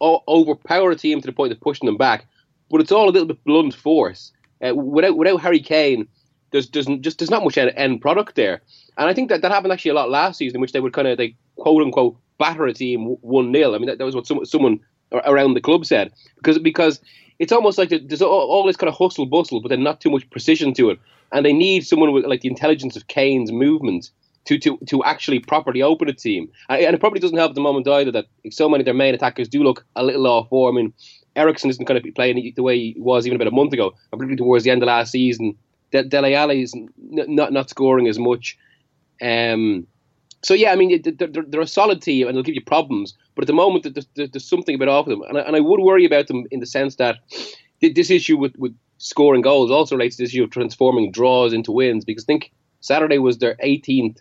overpower a team to the point of pushing them back, but it's all a little bit blunt force. Uh, without without Harry Kane, there's, there's just there's not much end product there, and I think that that happened actually a lot last season, in which they would kind of they quote unquote batter a team one 0 I mean that, that was what some, someone around the club said. Because because it's almost like there's all, all, this kind of hustle bustle, but then not too much precision to it, and they need someone with like the intelligence of Kane's movement to to to actually properly open a team. And it probably doesn't help at the moment either that so many of their main attackers do look a little off form. I mean, Eriksen isn't going to be playing the way he was even about a month ago, particularly towards the end of last season. De- Dele Alli is n- not not scoring as much. Um, so yeah, I mean they're, they're, a solid team and they'll give you problems, but at the moment there's, there's something a bit off them, and I, and I would worry about them in the sense that this issue with, with scoring goals also relates to this issue of transforming draws into wins because I think Saturday was their 18th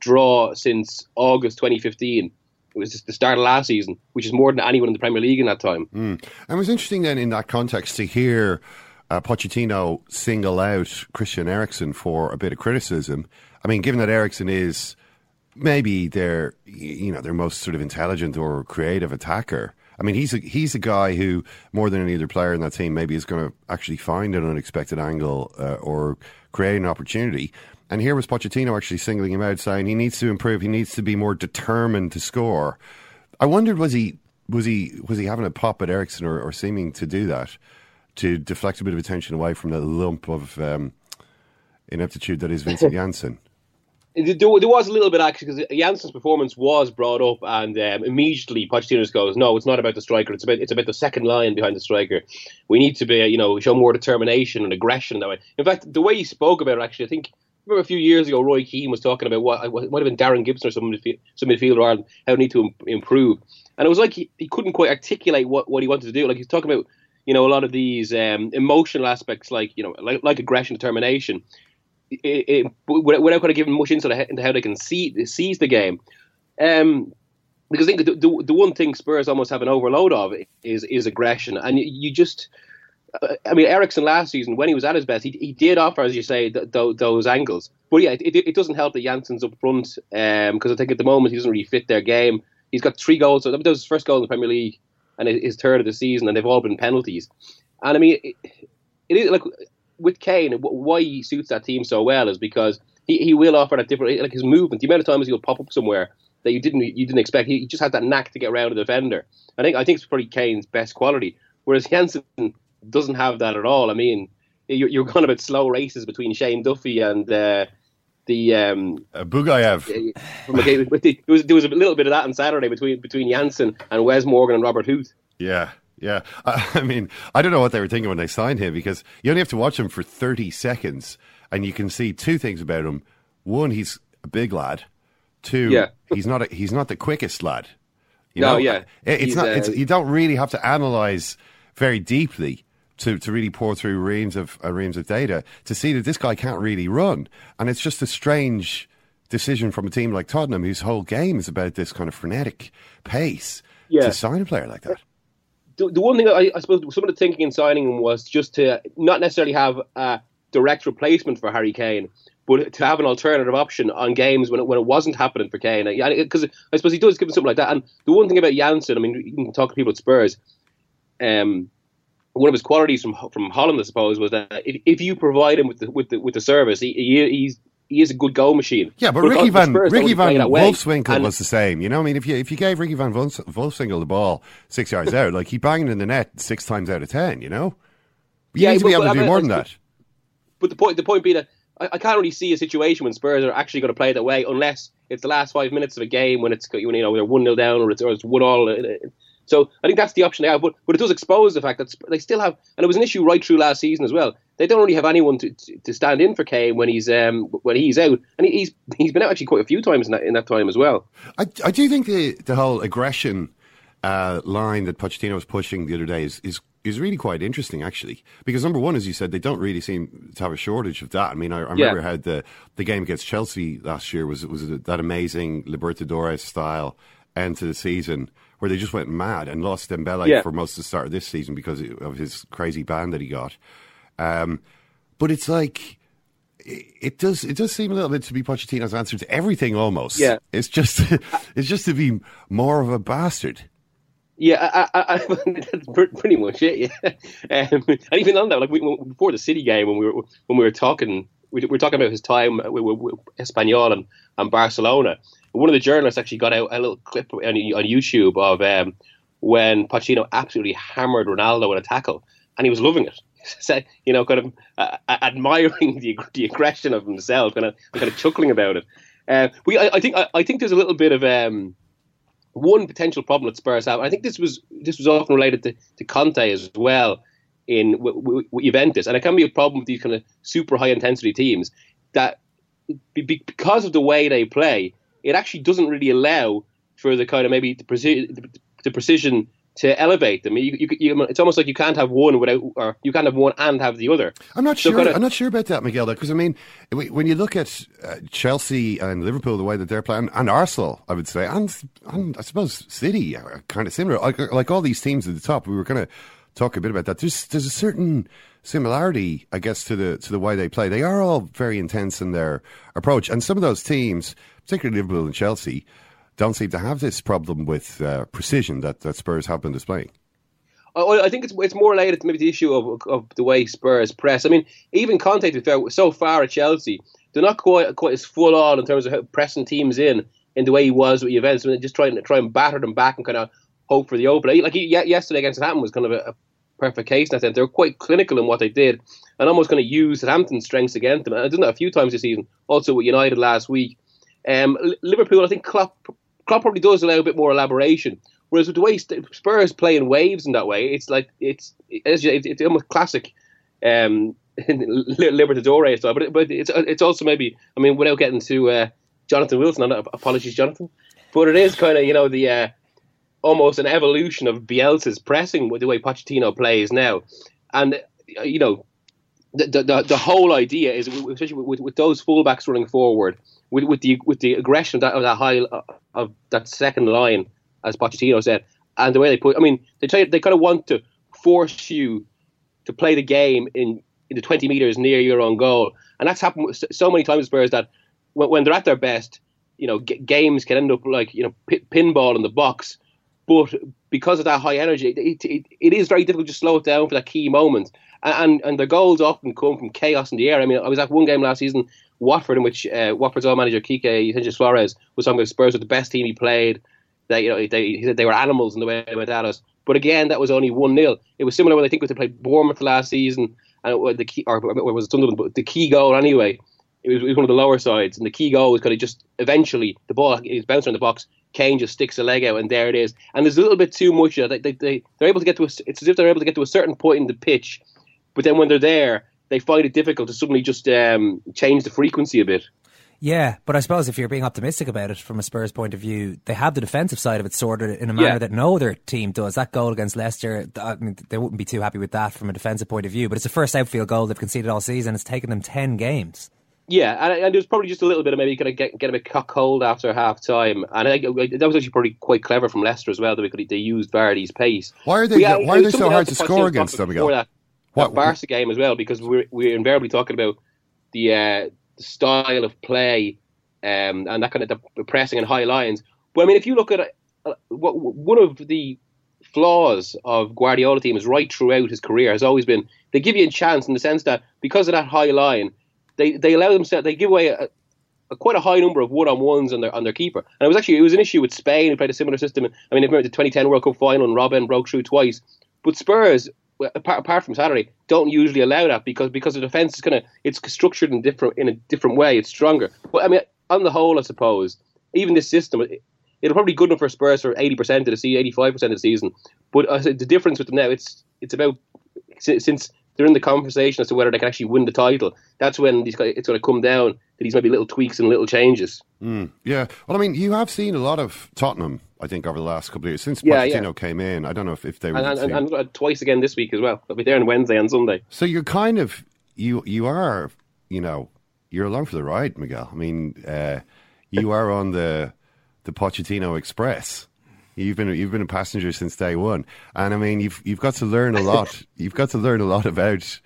draw since August 2015. It was just the start of last season, which is more than anyone in the Premier League in that time. Mm. And it was interesting then in that context to hear uh, Pochettino single out Christian Eriksen for a bit of criticism. I mean, given that Eriksen is maybe their you know their most sort of intelligent or creative attacker. I mean, he's a he's a guy who more than any other player in that team maybe is going to actually find an unexpected angle uh, or create an opportunity. And here was Pochettino actually singling him out, saying he needs to improve. He needs to be more determined to score. I wondered was he was he was he having a pop at Eriksen or, or seeming to do that to deflect a bit of attention away from the lump of um, ineptitude that is Vincent Janssen? There, there, was a little bit actually because Janssen's performance was brought up, and um, immediately Pochettino goes, "No, it's not about the striker. It's about it's about the second line behind the striker. We need to be, you know, show more determination and aggression that way." In fact, the way he spoke about it, actually, I think remember a few years ago, Roy Keane was talking about what, it might have been Darren Gibson or some midfield, some midfielder Ireland how need to improve, and it was like he, he couldn't quite articulate what, what he wanted to do. Like he's talking about you know a lot of these um, emotional aspects, like you know like, like aggression, determination, it, it, without kind of giving much insight into how they can see seize the game. Um, because I think the, the, the one thing Spurs almost have an overload of is is aggression, and you, you just I mean, Eriksen last season, when he was at his best, he, he did offer, as you say, th- th- those angles. But yeah, it, it, doesn't help that Janssen's up front because um, I think at the moment he doesn't really fit their game. He's got three goals. So that was his first goal in the Premier League and his third of the season, and they've all been penalties. And I mean, it, it is like with Kane, why he suits that team so well is because he, he will offer that different, like his movement, the amount of times he'll pop up somewhere that you didn't you didn't expect. He, he just has that knack to get around a defender. I think I think it's probably Kane's best quality. Whereas Janssen doesn't have that at all. I mean, you're, you're going about slow races between Shane Duffy and uh, the um, uh, Bugaiov. there was there was a little bit of that on Saturday between between Janssen and Wes Morgan and Robert Huth. Yeah, yeah. I mean, I don't know what they were thinking when they signed him because you only have to watch him for thirty seconds and you can see two things about him. One, he's a big lad. Two, yeah. he's not a, he's not the quickest lad. You no, know? yeah. It, it's not. Uh, it's, you don't really have to analyze very deeply to, to really pour through reams of uh, reams of data to see that this guy can't really run, and it's just a strange decision from a team like Tottenham, whose whole game is about this kind of frenetic pace, yeah. to sign a player like that. The, the one thing I, I, suppose some of the thinking in signing him was just to not necessarily have a direct replacement for Harry Kane, but to have an alternative option on games when it, when it wasn't happening for Kane. Because I suppose he does give him something like that. And the one thing about Janssen, I mean, you can talk to people at Spurs um, one of his qualities from from Holland, I suppose, was that if, if you provide him with the with the with the service, he, he he's he is a good goal machine. Yeah, but, but Ricky Van Ricky Van Wolfswinkel was the same. You know, I mean, if you if you gave Ricky Van Wolfswinkel the ball six yards out, like he banged in the net six times out of ten. You know, you yeah, need to be able to do more than that. But the point the point being that I, I, can't really see a situation when Spurs are actually going to play that way unless it's the last five minutes of a game when it's you know they're one 0 down or it's, or it's one all uh, so I think that's the option they have. But, but it does expose the fact that they still have, and it was an issue right through last season as well. They don't really have anyone to, to stand in for Kane when he's um, when he's out, and he's he's been out actually quite a few times in that, in that time as well. I, I do think the the whole aggression uh, line that Pochettino was pushing the other day is, is is really quite interesting, actually. Because number one, as you said, they don't really seem to have a shortage of that. I mean, I, I remember yeah. how the the game against Chelsea last year was was that amazing Libertadores style end to the season where they just went mad and lost Dembele Yeah. for most of the start of this season because of his crazy ban that he got. Um, but it's like it it does it does seem a little bit to be Pochettino's answer to everything almost. Yeah. It's just it's just to be more of a bastard. Yeah, I, I, I, that's pretty much it. Yeah, um, and even on that, like we, before the City game, when we were when we were talking, we were talking about his time with, Espanyol and, and Barcelona. One of the journalists actually got out a little clip on, on YouTube of um, when Pochettino absolutely hammered Ronaldo in a tackle, and he was loving it. You know, kind of uh, admiring the, the aggression of himself, kind of kind of chuckling about it. Uh, we, I, I think, I, I think there's a little bit of. Um, one potential problem that Spurs have. I think this was this was often related to, to Conte as well in w- Juventus, and it can be a problem with these kind of super high intensity teams that be- be- because of the way they play, it actually doesn't really allow for the kind of maybe the, preci- the precision to elevate them. You, you, you, it's almost like you can't have one without, or you can't have one and have the other. I'm not So sure. kinda- I'm not sure about that, Miguel. Because I mean, when you look at uh, Chelsea and Liverpool, the way that they're playing, and Arsenal, I would say, and, and I suppose City are kind of similar. Like, like all these teams at the top, we were kind to talk a bit about that. There's there's a certain similarity, I guess, to the to the way they play. They are all very intense in their approach, and some of those teams, particularly Liverpool and Chelsea, don't seem to have this problem with uh, precision that, that Spurs have been displaying. I, I think it's it's more related to maybe the issue of of the way Spurs press. I mean, even Conte, to so far at Chelsea, they're not quite quite as full on in terms of pressing teams in in the way he was with Juventus. I mean, just trying to try and batter them back and kind of hope for the open. Like yesterday against Southampton was kind of a, a perfect case in that sense. They were quite clinical in what they did and almost going to use Southampton's strengths against them. And I've done that a few times this season. Also with United last week. Um, Liverpool, I think Klopp, Klopp probably does allow a bit more elaboration. Whereas with the way Spurs play in waves in that way, it's like it's it's, it's, almost classic um, Libertadores style. But it, but it's it's also maybe I mean without getting to uh, Jonathan Wilson, apologies, Jonathan, but it is kind of you know the uh, almost an evolution of Bielsa's pressing with the way Pochettino plays now, and you know the, the, the whole idea is, especially with, with, those fullbacks running forward, with, with the with the aggression of that, of that high of that second line, as Pochettino said, and the way they put. I mean, they try, they kind of want to force you to play the game in, in the 20 meters near your own goal, and that's happened so many times Spurs that when, when they're at their best, you know, g- games can end up like you know pi pinball in the box. But because of that high energy, it, it, it is very difficult to slow it down for that key moment. And, and and the goals often come from chaos in the air. I mean, I was at one game last season, Watford, in which uh, Watford's old manager Quique Sanchez Flores was talking about Spurs were the best team he played. They, you know, they, he said they were animals in the way they went at us. But again, that was only one 0 It was similar when I think they played Bournemouth last season, and the key, or, or was it Sunderland? But the key goal anyway, it was, it was one of the lower sides, and the key goal was kind of just eventually the ball is bouncing in the box. Kane just sticks a leg out, and there it is. And there's a little bit too much. Of that. They, they, they're able to get to a, it's as if they're able to get to a certain point in the pitch, but then when they're there, they find it difficult to suddenly just um, change the frequency a bit. Yeah, but I suppose if you're being optimistic about it from a Spurs point of view, they have the defensive side of it sorted in a manner Yeah. that no other team does. That goal against Leicester, I mean, they wouldn't be too happy with that from a defensive point of view. But it's the first outfield goal they've conceded all season. It's taken them ten games. Yeah, and, and there's probably just a little bit of maybe kind of get, get a bit cock after half time, and I that was actually probably quite clever from Leicester as well. That we could, they used Vardy's pace. Why are they- yeah, why are they so hard to score against them? Before that, What- that Barca game as well, because we're we're invariably talking about the, uh, the style of play um, and that kind of the pressing and high lines. But I mean, if you look at uh, what one of the flaws of Guardiola teams right throughout his career has always been they give you a chance in the sense that because of that high line, they they allow themselves they give away a, a quite a high number of one on ones on their on their keeper. And it was actually it was an issue with Spain who played a similar system. I mean, I remember the 2010 World Cup final and Robben broke through twice, but Spurs. Apart, apart from Saturday, don't usually allow that because because the defense is kind of it's structured in different in a different way. It's stronger. But I mean, on the whole, I suppose even this system, it, it'll probably be good enough for Spurs for eighty percent of the season, eighty five percent of the season. But uh, the difference with them now, it's it's about since they're in the conversation as to whether they can actually win the title. That's when these guys, it's going to come down to these maybe little tweaks and little changes. Mm, yeah. Well, I mean, you have seen a lot of Tottenham, I think, over the last couple of years. Since Yeah, Pochettino yeah. came in, I don't know if, if they were And, and, and, and twice again this week as well. They'll be there on Wednesday and Sunday. So you're kind of, you you are, you know, you're along for the ride, Miguel. I mean, uh, you are on the the Pochettino Express. You've been you've been a passenger since day one, and I mean you've you've got to learn a lot. you've got to learn a lot about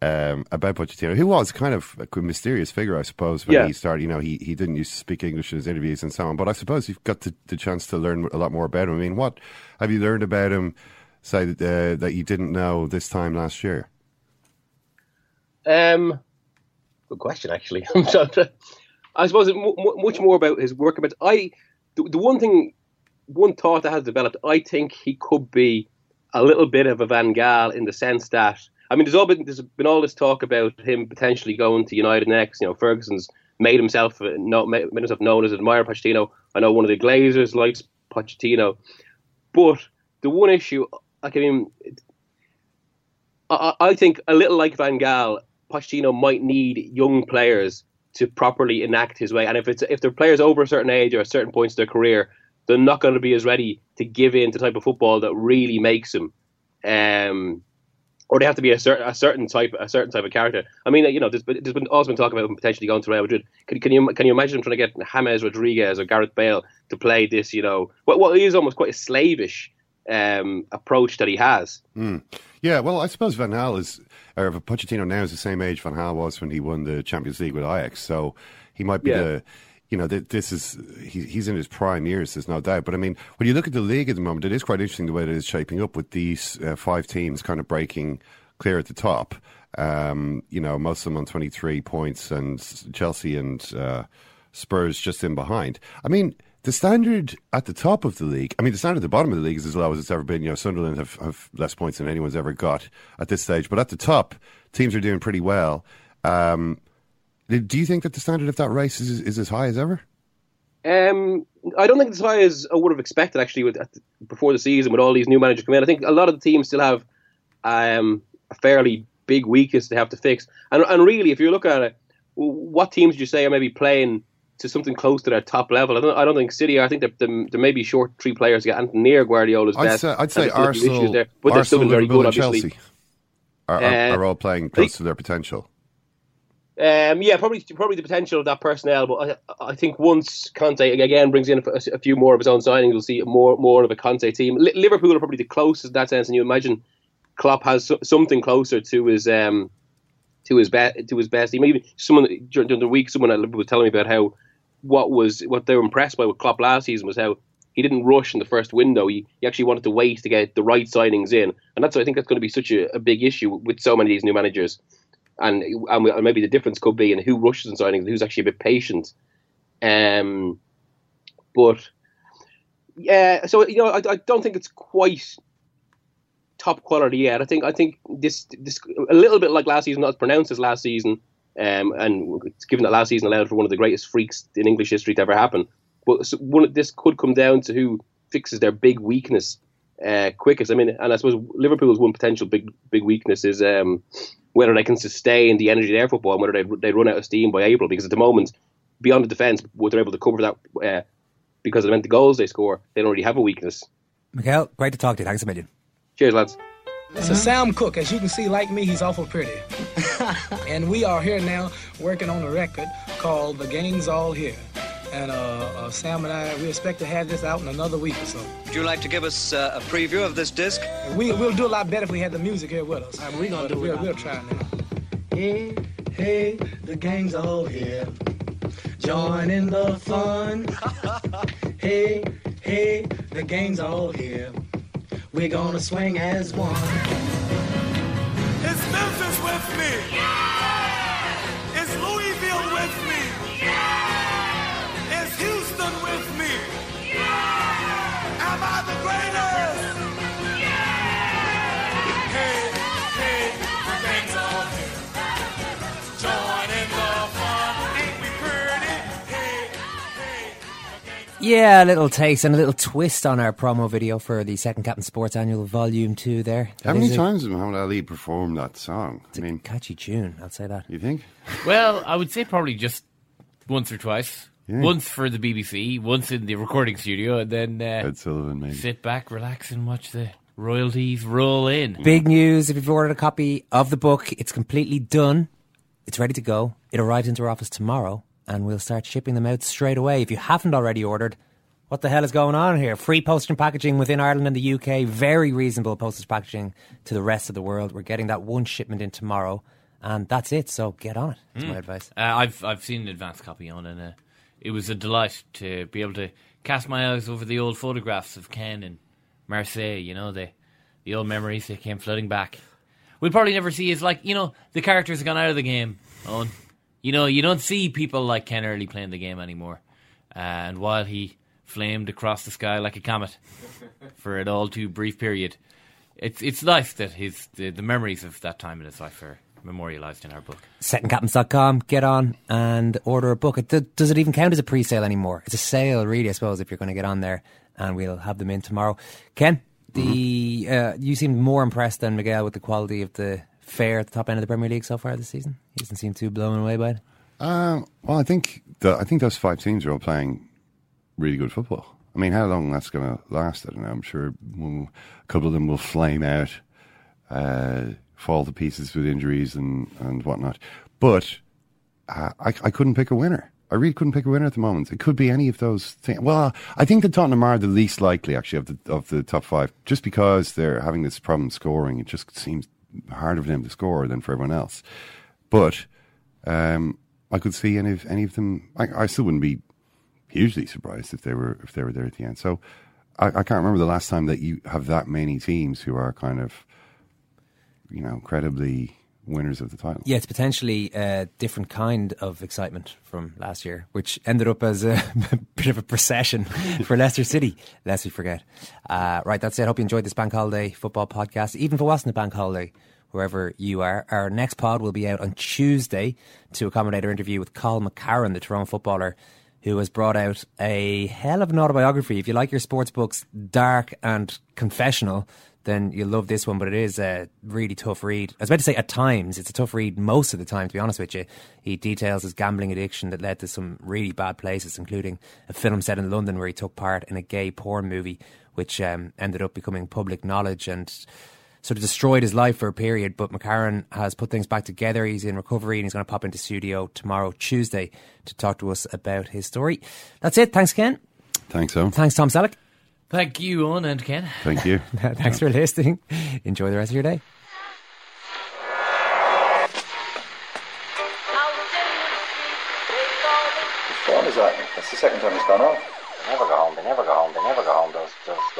um, about Pochettino, who was kind of a mysterious figure, I suppose, when Yeah. he started. You know, he, he didn't used to speak English in his interviews and so on. But I suppose you've got the, the chance to learn a lot more about him. I mean, what have you learned about him? Say that uh, that you didn't know this time last year. Um, good question, actually. I'm trying to- I suppose mu- mu- much more about his work. But I, the, the one thing, one thought that has developed. I think he could be a little bit of a Van Gaal in the sense that I mean, there's all been there's been all this talk about him potentially going to United next. You know, Ferguson's made himself uh, made himself known as admirer Pochettino. I know one of the Glazers likes Pochettino, but the one issue, like I mean, I, I think a little like Van Gaal, Pochettino might need young players to properly enact his way. And if it's if they're players over a certain age or at certain points of their career, they're not going to be as ready to give in to the type of football that really makes them. Um, or they have to be a certain a certain type a certain type of character. I mean, you know, there's been, there's been also been talk about him potentially going to Real Madrid. Can, can you can you imagine him trying to get James Rodriguez or Gareth Bale to play this? You know, what what is almost quite a slavish um, approach that he has. Mm. Yeah, well, I suppose Van Gaal is, or Pochettino now is the same age Van Gaal was when he won the Champions League with Ajax. So he might be Yeah. the, you know, this is he, he's in his prime years. There's no doubt. But I mean, when you look at the league at the moment, it is quite interesting the way that it's shaping up with these uh, five teams kind of breaking clear at the top. Um, you know, most of them on 23 points, and Chelsea and uh, Spurs just in behind. I mean, the standard at the top of the league, I mean, the standard at the bottom of the league is as low as it's ever been. You know, Sunderland have, have less points than anyone's ever got at this stage. But at the top, teams are doing pretty well. Um, do you think that the standard of that race is, is as high as ever? Um, I don't think it's as high as I would have expected actually with before the season with all these new managers coming in. I think a lot of the teams still have um, a fairly big weakness they have to fix. And and really, if you look at it, what teams would you say are maybe playing to something close to their top level? I don't, I don't think City. are. I think they're, they're, they're maybe short three players to get near Guardiola's I'd best. say, I'd say Arsenal, there, but they're still Arsenal, been very Liverpool, good, obviously. Chelsea are, are, Uh, are all playing close to their potential. Um, yeah, probably probably the potential of that personnel, but I, I think once Conte again brings in a, a few more of his own signings, we'll see more more of a Conte team. Li- Liverpool are probably the closest in that sense, and you imagine Klopp has so, something closer to his um, to his best to his best team. Maybe someone during, during the week, someone at Liverpool was telling me about how what was what they were impressed by with Klopp last season was how he didn't rush in the first window. He, he actually wanted to wait to get the right signings in, and that's I think that's going to be such a, a big issue with so many of these new managers. And, and maybe the difference could be in who rushes in signings and who's actually a bit patient. Um, but yeah, so you know, I, I don't think it's quite top quality yet. I think I think this this a little bit like last season, not as pronounced as last season. Um, and given that last season allowed for one of the greatest freaks in English history to ever happen. But one this could come down to who fixes their big weakness uh, quickest. I mean, and I suppose Liverpool's one potential big big weakness is um, whether they can sustain the energy of their football and whether they they run out of steam by April. Because at the moment, beyond the defence, what they're able to cover that uh, because of the amount of goals they score, they don't really have a weakness. Miguel, great to talk to you. Thanks a million. Cheers, lads. This is Sam Cooke, As you can see, like me, he's awful pretty. and we are here now working on a record called The Gang's All Here. And uh, uh, Sam and I, we expect to have this out in another week or so. Would you like to give us uh, a preview of this disc? We, we'll do a lot better if we had the music here with us. we're going to do we'll, we'll try now. Hey, hey, the gang's all here. Join in the fun. hey, hey, the gang's all here. We're gonna swing as one. Is Memphis with me? Yeah! Yeah, a little taste and a little twist on our promo video for the Second Captain Sports Annual Volume 2 there. How many times has Muhammad Ali performed that song? I mean, catchy tune, I'll say that. You think? Well, I would say probably just once or twice. Yeah. Once for the BBC, once in the recording studio, and then uh, Ed Sullivan, maybe. sit back, relax, and watch the royalties roll in. Big news if you've ordered a copy of the book, it's completely done. It's ready to go. It arrives into our office tomorrow, and we'll start shipping them out straight away. If you haven't already ordered, What the hell is going on here? Free postage and packaging within Ireland and the UK. Very reasonable postage packaging to the rest of the world. We're getting that one shipment in tomorrow, and that's it. So get on it. That's Mm. my advice. Uh, I've I've seen an advance copy on, and uh, it was a delight to be able to cast my eyes over the old photographs of Ken and Marseille. You know the the old memories that came flooding back. We'll probably never see his like you know the characters have gone out of the game. Eoin, you know you don't see people like Ken Early playing the game anymore. Uh, and while he flamed across the sky like a comet for an all too brief period, it's it's nice that his the, the memories of that time in his life are memorialised in our book. Secondcaptains.com. Get on and order a book. It, does it even count as a pre-sale anymore? It's a sale, really, I suppose, if you're going to get on there, and we'll have them in tomorrow. Ken, the uh, you seem more impressed than Miguel with the quality of the fare at the top end of the Premier League so far this season. He doesn't seem too blown away by it. Um, well, I think the, I think those five teams are all playing really good football. I mean, how long that's going to last, I don't know. I'm sure a couple of them will flame out, uh, fall to pieces with injuries and, and whatnot. But uh, I, I couldn't pick a winner. I really couldn't pick a winner at the moment. It could be any of those things. Well, I think that Tottenham are the least likely, actually, of the of the top five, just because they're having this problem scoring. It just seems harder for them to score than for everyone else. But um, I could see any of any of them. I, I still wouldn't be hugely surprised if they were if they were there at the end. So I, I can't remember the last time that you have that many teams who are kind of, you know, credibly winners of the title. Yeah, it's potentially a different kind of excitement from last year, which ended up as a bit of a procession for Leicester City, lest we forget. Uh, right, that's it. Hope you enjoyed this Bank Holiday football podcast, even if it wasn't a Bank Holiday, wherever you are. Our next pod will be out on Tuesday to accommodate our interview with Carl McCarron, the Toronto footballer, who has brought out a hell of an autobiography. If you like your sports books dark and confessional, then you'll love this one. But it is a really tough read. I was about to say at times, it's a tough read most of the time, to be honest with you. He details his gambling addiction that led to some really bad places, including a film set in London where he took part in a gay porn movie, which um, ended up becoming public knowledge and sort of destroyed his life for a period. But McCarran has put things back together. He's in recovery and he's going to pop into studio tomorrow, Tuesday, to talk to us about his story. That's it. Thanks, Ken. Thanks, Tom. Thanks, Tom Selleck. Thank you, Eoin and Ken. Thank you. Thanks for listening. Enjoy the rest of your day. What time is that? That's the second time it's gone off. They never go home. They never go home. They never go home. Those those those boys.